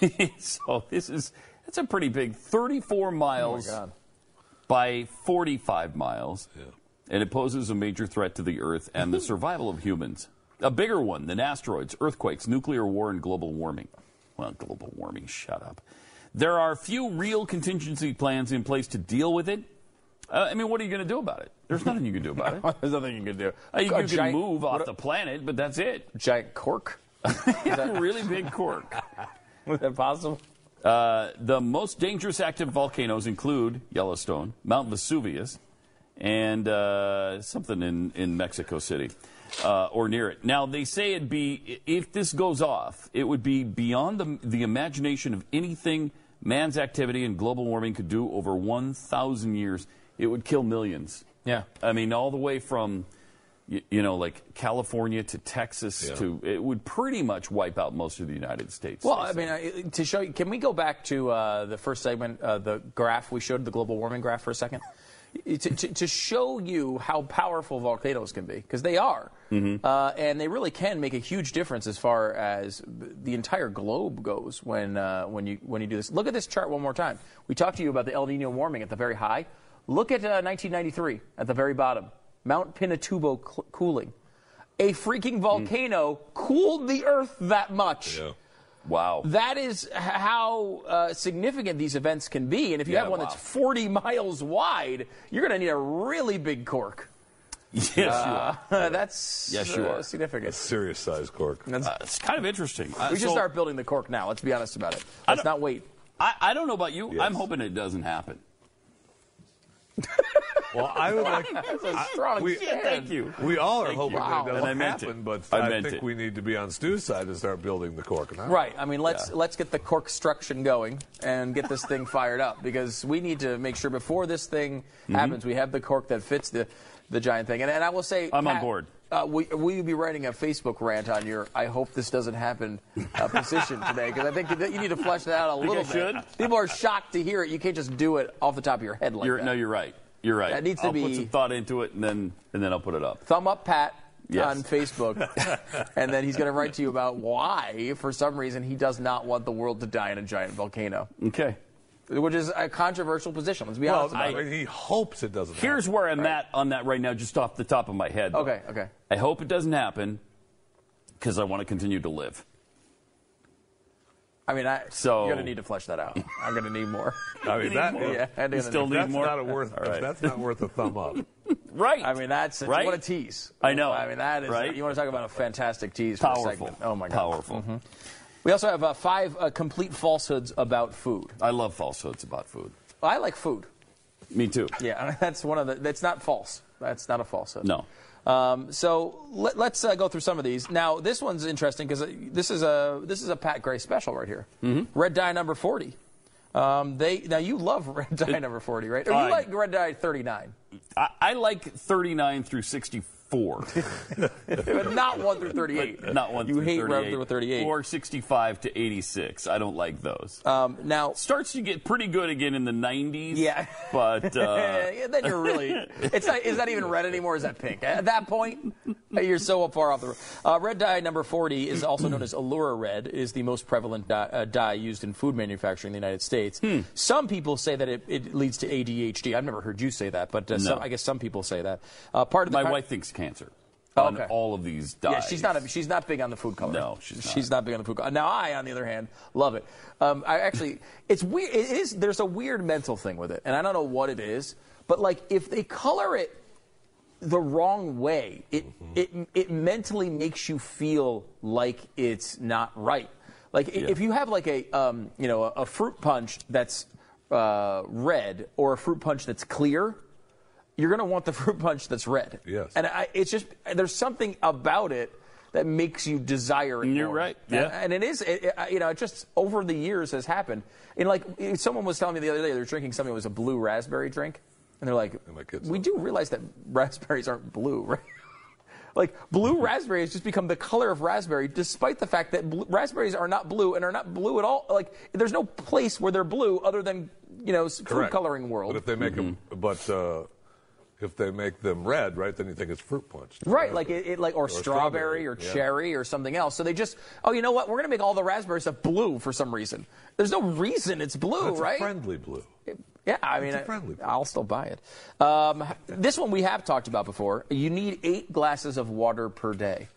*laughs* so this is. That's a pretty big 34 miles God. by 45 miles. yeah. And it poses a major threat to the Earth and the *laughs* survival of humans. A bigger one than asteroids, earthquakes, nuclear war, and global warming. Well, global warming, shut up. There are few real contingency plans in place to deal with it. Uh, I mean, what are you going to do about it? There's nothing you can do about it. *laughs* There's nothing you can do. Uh, you A can giant- move off what- the planet, but that's it. Giant cork? *laughs* a really big cork. *laughs* Is that possible? Uh, the most dangerous active volcanoes include Yellowstone, Mount Vesuvius, and uh, something in, in Mexico City uh, or near it. Now, they say it'd be, if this goes off, it would be beyond the, the imagination of anything man's activity and global warming could do over 1,000 years. It would kill millions. Yeah. I mean, all the way from, you, you know, like California to Texas Yeah. to, it would pretty much wipe out most of the United States. Well, I mean, uh, to show you, can we go back to uh, the first segment, uh, the graph we showed, the global warming graph for a second? to, to, to show you how powerful volcanoes can be, because they are. Uh, and they really can make a huge difference as far as the entire globe goes when, uh, when, you, when you do this. Look at this chart one more time. We talked to you about the El Nino warming at the very high. Look at uh, 1993 at the very bottom. Mount Pinatubo cl- cooling. A freaking volcano cooled the Earth that much. Wow. That is h- how uh, significant these events can be. And if you Yeah, have one wow. that's 40 miles wide, you're going to need a really big cork. Yes, you Uh, are. *laughs* That's Yes, you uh, are. significant. Serious size cork. Uh, it's kind of interesting. We should so- start building the cork now. Let's be honest about it. Let's not wait. I, I don't know about you. I'm hoping it doesn't happen. Well, I would like. *laughs* That's a strong we- stand. Thank you. We all are Thank hoping you. that Wow. it doesn't And I meant happen, it. but I I, think it. we need to be on Stu's side to start building the cork now. Right. I mean, let's Yeah. let's get the cork construction going and get this thing fired up because we need to make sure before this thing Mm-hmm. happens, we have the cork that fits the the giant thing. And, and I will say, I'm on board. uh, will, will you be writing a Facebook rant on your "I hope this doesn't happen" uh, position today? Because I think you need to flesh that out a little bit. should? People are shocked to hear it. You can't just do it off the top of your head like You're, that. no, you're right. You're right. That needs to I'll put be- some thought into it, and then and then I'll put it up. Thumb up, Pat. Yes. On Facebook, *laughs* and then he's going to write to you about why, for some reason, he does not want the world to die in a giant volcano. Okay. Which is a controversial position. Let's be Well, honest about I it. he hopes it doesn't. Here's happen. where I'm at on that right now, just off the top of my head. though. Okay, okay. I hope it doesn't happen because I want to continue to live. I mean, I, So- you're going to need to flesh that out. *laughs* I'm going to need more. I mean, that yeah, I'm You still need- need that's more? not a worth. All right. That's not worth a thumb up. *laughs* Right. I mean, that's Right? what a tease. I know. I mean, that is. Right? You want to talk about a fantastic tease? For a Powerful. Oh my god. Powerful. Mhm. We also have uh, five uh, complete falsehoods about food. I love falsehoods about food. I like food. Me too. Yeah, *laughs* that's one of the. That's not false. That's not a falsehood. No. Um, so let, us uh, go through some of these. Now, this one's interesting because this is a this is a Pat Gray special right here. Mm-hmm. Red dye number forty. Um, they now you love *laughs* red dye number forty, right? Or you I- like red dye thirty nine, I, I like 39 through 64. but *laughs* not one through thirty eight. Not one You through hate 38. red through 38. Or 65 to 86. I don't like those. Um, now Starts to get pretty good again in the 90s. Yeah. But uh, *laughs* Yeah, then you're really. It's not. Is that even red anymore? Is that pink? At that point, you're so far off the. Uh, red dye number 40 is also known as Allura Red. Is the most prevalent dye, uh, dye used in food manufacturing in the United States. Hmm. Some people say that it, it leads to ADHD. I've never heard you say that, but uh, some, I guess some people say that. Uh, part of the my con- wife thinks cancer Oh, on okay. all of these dyes. Yeah, she's not. A, she's not big on the food color. No, she's *laughs* not. She's not big on the food color. Now, I, on the other hand, love it. Um, I actually, *laughs* it's weird. It is. There's a weird mental thing with it, and I don't know what it is. But like, if they color it the wrong way, it it it mentally makes you feel like it's not right. Like i if you have like a um, you know a, a fruit punch that's uh, red or a fruit punch that's clear, you're going to want the *laughs* fruit punch that's red. Yes. And I, it's just there's something about it that makes you desire it. You're more. right. And- Yeah. And, it is, it, it- you know, it just over the years has happened. And like someone was telling me the other day, they were drinking something that was a blue raspberry drink, and they're like, my kids "We do realize that raspberries aren't blue, *laughs* right?" Like blue *laughs* raspberry has just become the color of raspberry, despite the fact that bl- raspberries are not blue and are not blue at all. Like there's no place where they're blue other than you know s- food Correct. coloring world. But if they make them, but uh, if they make them red, right, then you think it's fruit punch. Right, like it, it like or, strawberry, or yeah. cherry or something else. So they just, oh, you know what? We're gonna make all the raspberry stuff blue for some reason. There's no reason it's blue, It's a right? friendly blue. Yeah, I mean, I, will still buy it. Um, this one we have talked about before. You need eight glasses of water per day.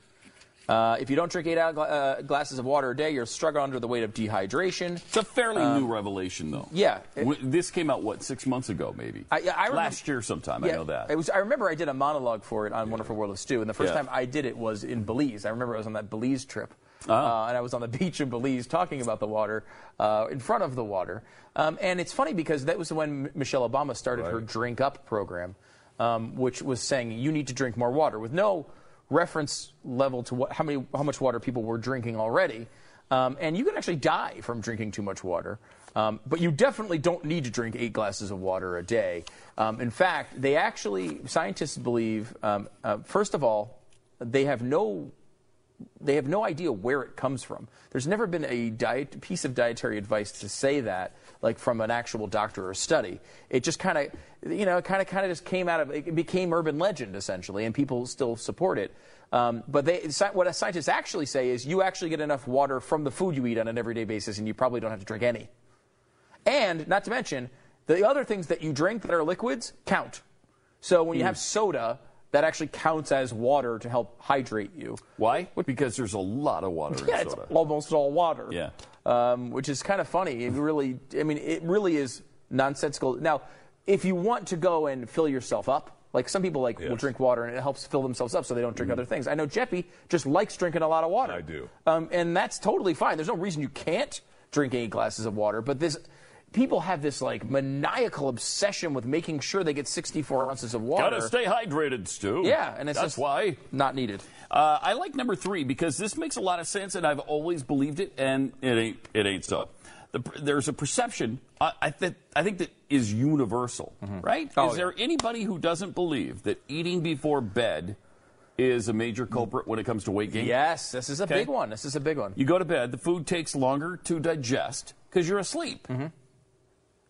Uh, if you don't drink eight uh, glasses of water a day, you're struggling under the weight of dehydration. It's a fairly Um, new revelation, though. yeah. W- this came out, what, six months ago, maybe? I- I remember- Last year sometime, I know that. It was. I remember I did a monologue for it on Wonderful World of Stu, and the first Yeah. time I did it was in Belize. I remember I was on that Belize trip, Ah. uh, and I was on the *laughs* beach in Belize talking about the water, uh, in front of the water. Um, and it's funny because that was when Michelle Obama started her Drink Up program, um, which was saying you need to drink more water with no reference level to what, how many how much water people were drinking already. Um, and you can actually die from drinking too much water. Um, but you definitely don't need to drink eight glasses of water a day. Um, in fact, they actually, scientists believe, um, uh, first of all, they have no they have no idea where it comes from. There's never been a diet, piece of dietary advice to say that, like from an actual doctor or study. It just kind of, you know, kind of, kind of just came out of. It became urban legend essentially, and people still support it. Um, but they, what scientists actually say is, you actually get enough water from the food you eat on an everyday basis, and you probably don't have to drink any. And not to mention, the other things that you drink that are liquids count. So when you Mm. have soda, that actually counts as water to help hydrate you. Why? Because there's a lot of water Yeah, in it's almost all water. Yeah. Um, which is kind of funny. It really, I mean, it really is nonsensical. Now, if you want to go and fill yourself up, like some people like will drink water and it helps fill themselves up so they don't drink other things. I know Jeffy just likes drinking a lot of water. I do. Um, and that's totally fine. There's no reason you can't drink eight glasses of water, but this. People have this like maniacal obsession with making sure they get 64 ounces of water. Gotta stay hydrated, Stu. Yeah, and it's That's just why. not needed. Uh, I like number three because this makes a lot of sense, and I've always believed it, and it ain't. It ain't so. The, there's a perception I, I, that, I think that is universal, right? Oh, is there anybody who doesn't believe that eating before bed is a major culprit when it comes to weight gain. Yes, this is a Okay. big one. This is a big one. You go to bed, the food takes longer to digest because you're asleep. Mm-hmm.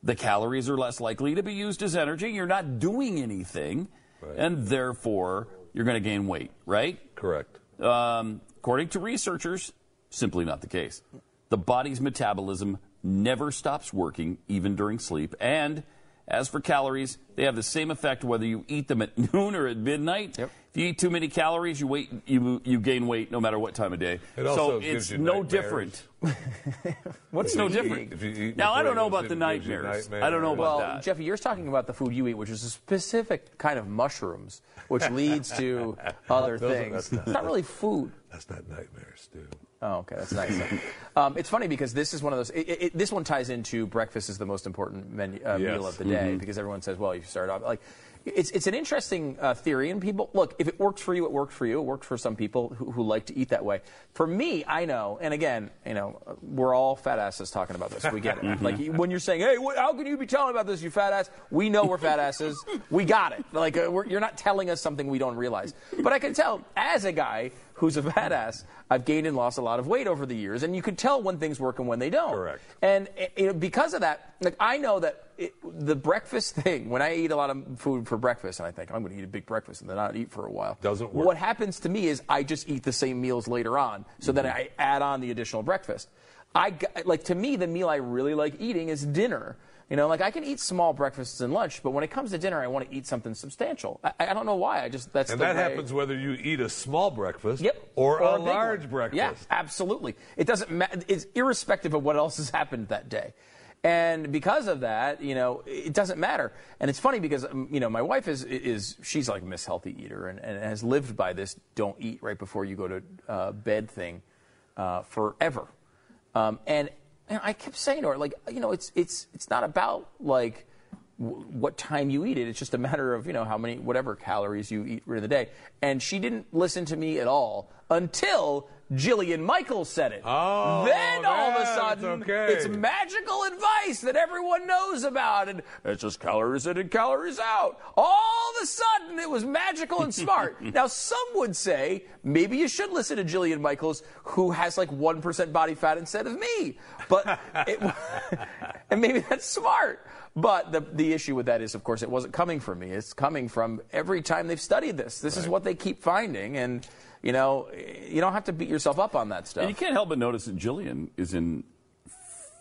The calories are less likely to be used as energy. You're not doing anything, and therefore you're going to gain weight, right? Correct. Um, according to researchers, simply not the case. The body's metabolism never stops working, even during sleep. And as for calories, they have the same effect whether you eat them at *laughs* noon or at midnight. If you eat too many calories, you wait, you you gain weight no matter what time of day. It also so gives it's you no nightmares. different. *laughs* What's no different? eat- eat now I don't know about the go to sleep, it gives you nightmares. nightmares. I don't know about well, that. Jeffy, you're talking about the food you eat, which is a specific kind of mushrooms, which leads to *laughs* other Those are- things. that's not- it's not really food. That's not nightmares, dude. Oh, okay, that's nice. um, it's funny because this is one of those. It, it, this one ties into breakfast is the most important menu, uh, Yes. meal of the day Mhm. because everyone says, well, you start off like. It's, it's an interesting uh, theory, and people look. If it works for you, it works for you. It works for some people who, who like to eat that way. For me, I know, and again, you know, we're all fat asses talking about this. We get it. Mhm. Like when you're saying, "Hey, what, how can you be telling about this, you fat ass?" We know we're fat asses. we got it. Like uh, we're, you're not telling us something we don't realize. But I can tell, as a guy who's a fat ass, I've gained and lost a lot of weight over the years, and you can tell when things work and when they don't. Correct. And uh, you know, because of that, like I know that it, the breakfast *laughs* thing. When I eat a lot of food for breakfast, and I think I'm going to eat a big breakfast and then not eat for a while, Doesn't work. What happens to me is I just eat the same meals later on, so then I add on the additional breakfast. I like to me the meal I really like eating is dinner. You know, like I can eat small breakfasts and lunch, but when it comes to dinner, I want to eat something substantial. I, I don't know why. I just that's And the that way- happens whether you eat a small breakfast Yep. or, a a, large one. breakfast. Yeah, absolutely. It doesn't matter. It's irrespective of what else has happened that day. And because of that, you know, it doesn't matter. And it's funny because, um, you know, my wife is, is she's like Miss Healthy Eater and, and has lived by this don't eat right before you go to uh, bed thing uh, forever. Um, and, and I kept saying to her, like, you know, it's, it's, it's not about like, w- what time you eat it. It's just a matter of, you know, how many, whatever calories you eat during the day. And she didn't listen to me at all until Jillian Michaels said it. Oh, then all of a sudden, okay. it's magical advice that everyone knows about. And it's just calories in and calories out. All of a sudden, it was magical and *laughs* smart. now, some would say maybe you should listen to Jillian Michaels, who has like 1% body fat instead of me. But it, *laughs* and maybe that's smart. But the, the issue with that is, of course, it wasn't coming from me. It's coming from every time they've studied this. This is what they keep finding. And, you know, you don't have to beat yourself up on that stuff. And you can't help but notice that Jillian is in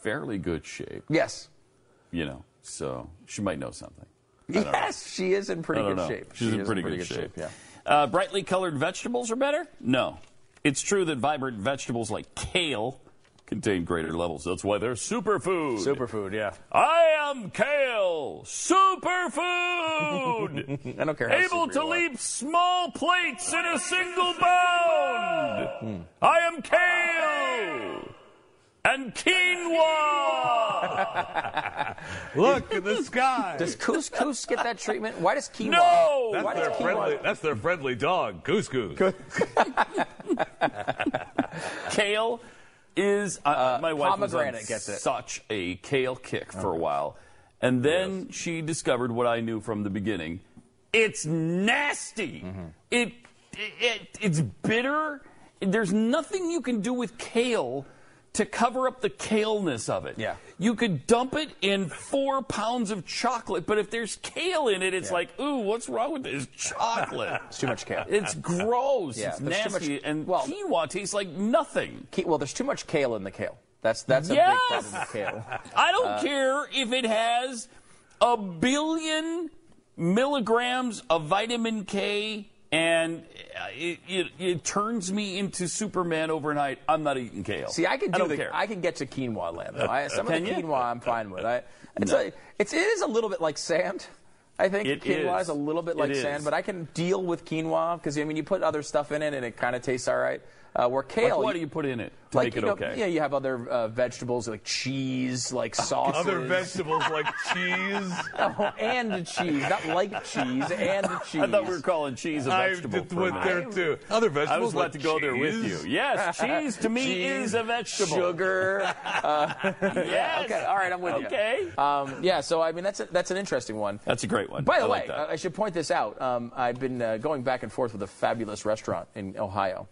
fairly good shape. Yes. You know, so she might know something. Don't know. Yes, she is in pretty good know. shape. She's She in is pretty, good, shape. Yeah. Uh, brightly colored vegetables are better? No. It's true that vibrant vegetables like kale contain greater levels. That's why they're superfood. Superfood, yeah. I am kale, superfood. *laughs* I don't care how Able super to you are. leap small plates in a single bound. I am kale and quinoa. *laughs* Look at the sky. Does couscous get that treatment? Why does quinoa? No! That's Why does their quinoa? friendly. That's their friendly dog, couscous. *laughs* kale is uh, my wife was on gets it. such a kale kick for a while, and then she discovered what I knew from the beginning. It's nasty. Mm-hmm. It, it it's bitter. There's nothing you can do with kale to cover up the kaleness of it. Yeah. You could dump it in four pounds of chocolate, but if there's kale in it, it's Yeah. like, ooh, what's wrong with this chocolate? *laughs* It's too much kale. It's gross. Yeah, it's nasty. much- and well- quinoa tastes like nothing. Well, there's too much kale in the kale. That's that's a Yes! big problem with kale. *laughs* I don't Uh, care if it has a billion milligrams of vitamin K and uh, it, it, it turns me into Superman overnight. I'm not eating kale. See, I can do don't the, care. I can get to quinoa land though. I, some of the you? quinoa I'm fine with. I, *laughs* it's No. a, it's it is a little bit like sand. I think It quinoa is. is. a little bit like sand, but I can deal with quinoa because I mean you put other stuff in it and it kind of tastes all right. Uh, where kale. Like what do you put in it to like, make it you know, okay? Yeah, you have other uh, vegetables like cheese, like *laughs* sauces. Other vegetables like cheese. *laughs* Oh, and cheese, not like cheese, and cheese. I thought we were calling cheese a vegetable. did for went there too. Other vegetables I was about like to go there with you. Yes, cheese to me Cheese, *laughs* is a vegetable. Sugar. Uh, Yes. Okay. All right, I'm with you. Okay. Um, yeah. So I mean, that's a, that's an interesting one. That's a great one. By the I way, like uh, I should point this out. Um, I've been uh, going back and forth with a fabulous restaurant in Ohio.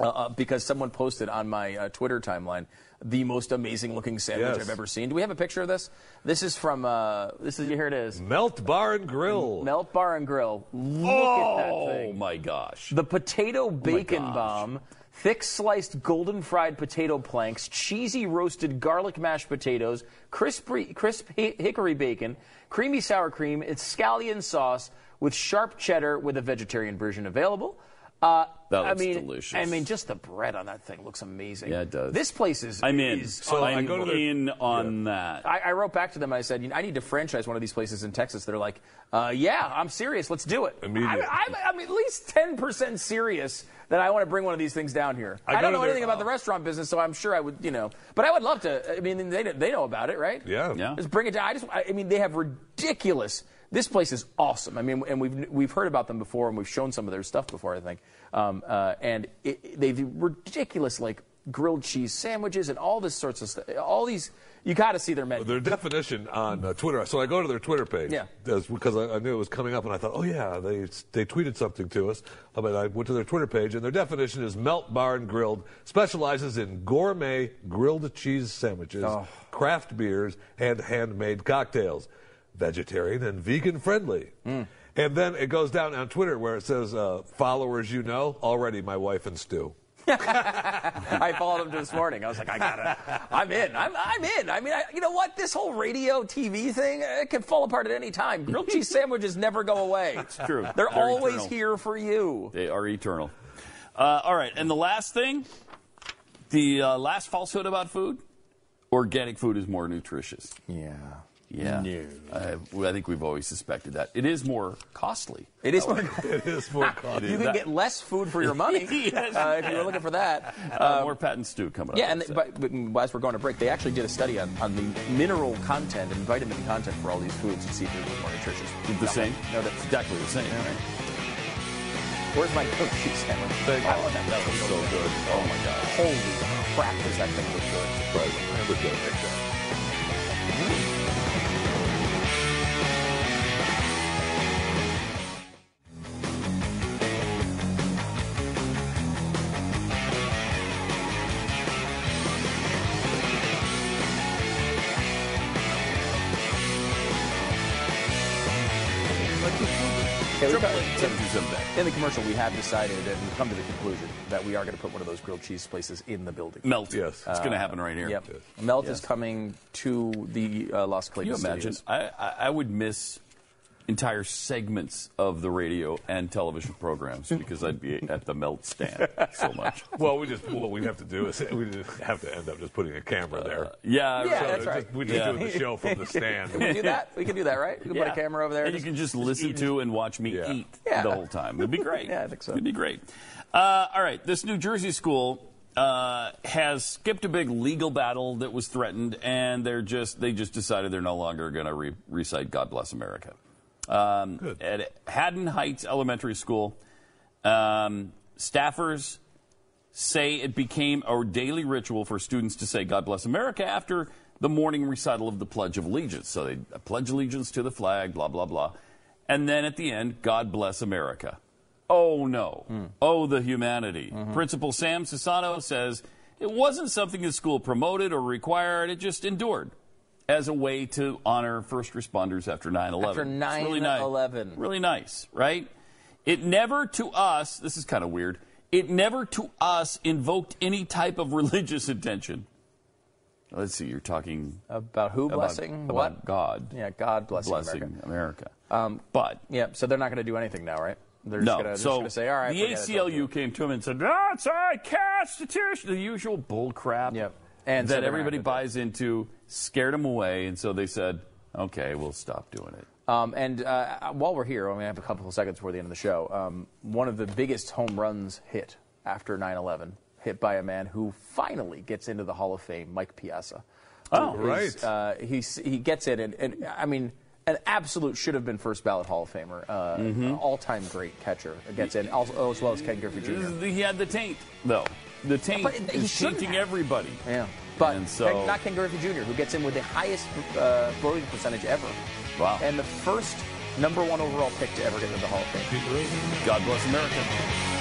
Uh, uh, because someone posted on my uh, Twitter timeline the most amazing looking sandwich Yes. I've ever seen. Do we have a picture of this? This is from. Uh, this is here. It is. Melt Bar and Grill. Melt Bar and Grill. Look oh at that thing. Oh my gosh. The potato bacon gosh. bomb, thick sliced golden fried potato planks, cheesy roasted garlic mashed potatoes, crispy, crisp hi- hickory bacon, creamy sour cream, it's scallion sauce with sharp cheddar with a vegetarian version available. Uh, That I looks mean, delicious. I mean, just the bread on that thing looks amazing. Yeah, it does. This place is. I'm in. is So I'm go to their- in on that. I, I wrote back to them. I said, you know, I need to franchise one of these places in Texas. They're like, uh, yeah, I'm serious. Let's do it. Immediate. I, I'm, I'm at least 10% serious that I want to bring one of these things down here. I I, don't know their- anything about the restaurant business, so I'm sure I would, you know. But I would love to. I mean, they, they know about it, right? Yeah. Yeah. Just bring it down. I just, I I mean, they have ridiculous. This place is awesome. I mean, and we've we've heard about them before, and we've shown some of their stuff before, I think. Um, uh, and it, they've ridiculous like grilled cheese sandwiches and all this sorts of stuff. All these, you got to see their menu. Their definition on uh, Twitter. So I go to their Twitter page. Yeah. Because I, I knew it was coming up, and I thought, oh yeah, they they tweeted something to us. I mean, I went to their Twitter page, and their definition is Melt Bar and Grilled specializes in gourmet grilled cheese sandwiches, Oh. craft beers, and handmade cocktails, vegetarian and vegan friendly. Mm. And then it goes down on Twitter where it says, uh, followers you know, already my wife and Stu. *laughs* I followed him this morning. I was like, I gotta, I'm in. I'm, I'm in. I mean, I, you know what? This whole radio TV thing, it can fall apart at any time. Grilled cheese *laughs* sandwiches never go away. It's true. They're, They're always eternal. here for you. They are eternal. Uh, all right, and the last thing, the uh, last falsehood about food: organic food is more nutritious. Yeah. Yeah, I, well, I think we've always suspected that. It is more costly. It is more. *laughs* it is more *laughs* costly. You can get less food for your money *laughs* Yes. uh, if you were looking for that. Uh, more Pat and Stu coming up. Yeah, and So- but, but as we're going to break, they actually did a study on, on the mineral content and vitamin content for all these foods to see if it was more nutritious. the No. same. No, that's exactly the same. Right? Where's my grilled cheese sandwich? Thank you. Oh, that, that was so good. Oh my God. Holy crap, does that thing look good? Right. I would go like that. In the commercial, we have decided and we've come to the conclusion that we are going to put one of those grilled cheese places in the building. Melt. Yes. It's going to happen right here. Yep. Melt Yes. is coming to the uh, Las Can you imagine? I, I, I would miss entire segments of the radio and television programs because I'd be at the melt stand so much. *laughs* Well, we just what we'd have to do is we just have to end up just putting a camera there. Yeah, Yeah, right. that's So right. just- we just Yeah. do the show from the *laughs* stand. Can we do that? We can do that, right? We can put a camera over there. and you can just listen to and watch me Yeah. eat Yeah. the whole time. It'd be *laughs* great. Yeah, I think so. It'd be great. Uh, all right, this New Jersey school uh, has skipped a big legal battle that was threatened, and they're just they just decided they're no longer going to re- recite "God Bless America." Um, Good. At Haddon Heights Elementary School, um, staffers say it became a daily ritual for students to say God bless America after the morning recital of the Pledge of Allegiance. So they pledge allegiance to the flag, blah, blah, blah. And then at the end, God bless America. Oh no. Oh, the humanity. Principal Sam Sisano says it wasn't something the school promoted or required, it just endured as a way to honor first responders after 9 11. After 9/11. Really nice, right? It never to us, this is kind of weird, it never to us invoked any type of *laughs* religious intention. Let's see, you're talking about who about- blessing about what? God Yeah, God blessing, blessing America. America. Um, but yeah, so they're not going to do anything now, right? They're just no, going to so say, all right. the ACLU came to him and said, "That's our Constitution." The usual bull crap. Yep. And that everybody buys into, scared them away, and so they said, "Okay, we'll stop doing it." Um, and uh, while we're here, I mean, I have a couple of seconds before the end of the show. Um, one of the biggest home runs hit after 9/11, hit by a man who finally gets into the Hall of Fame, Mike Piazza. Oh, right. Uh, he's, he gets in, and, and I mean, an absolute should have been first ballot Hall of Famer, uh, Mhm. all-time great catcher gets in, also, as well as Ken Griffey Jr. He had the taint, though. The taint But he is shouldn't tainting have. everybody. Yeah, but And so- not Ken Griffey Jr., who gets in with the highest uh, voting percentage ever. Wow. And the first number one overall pick to ever get into the Hall of Fame. God bless America.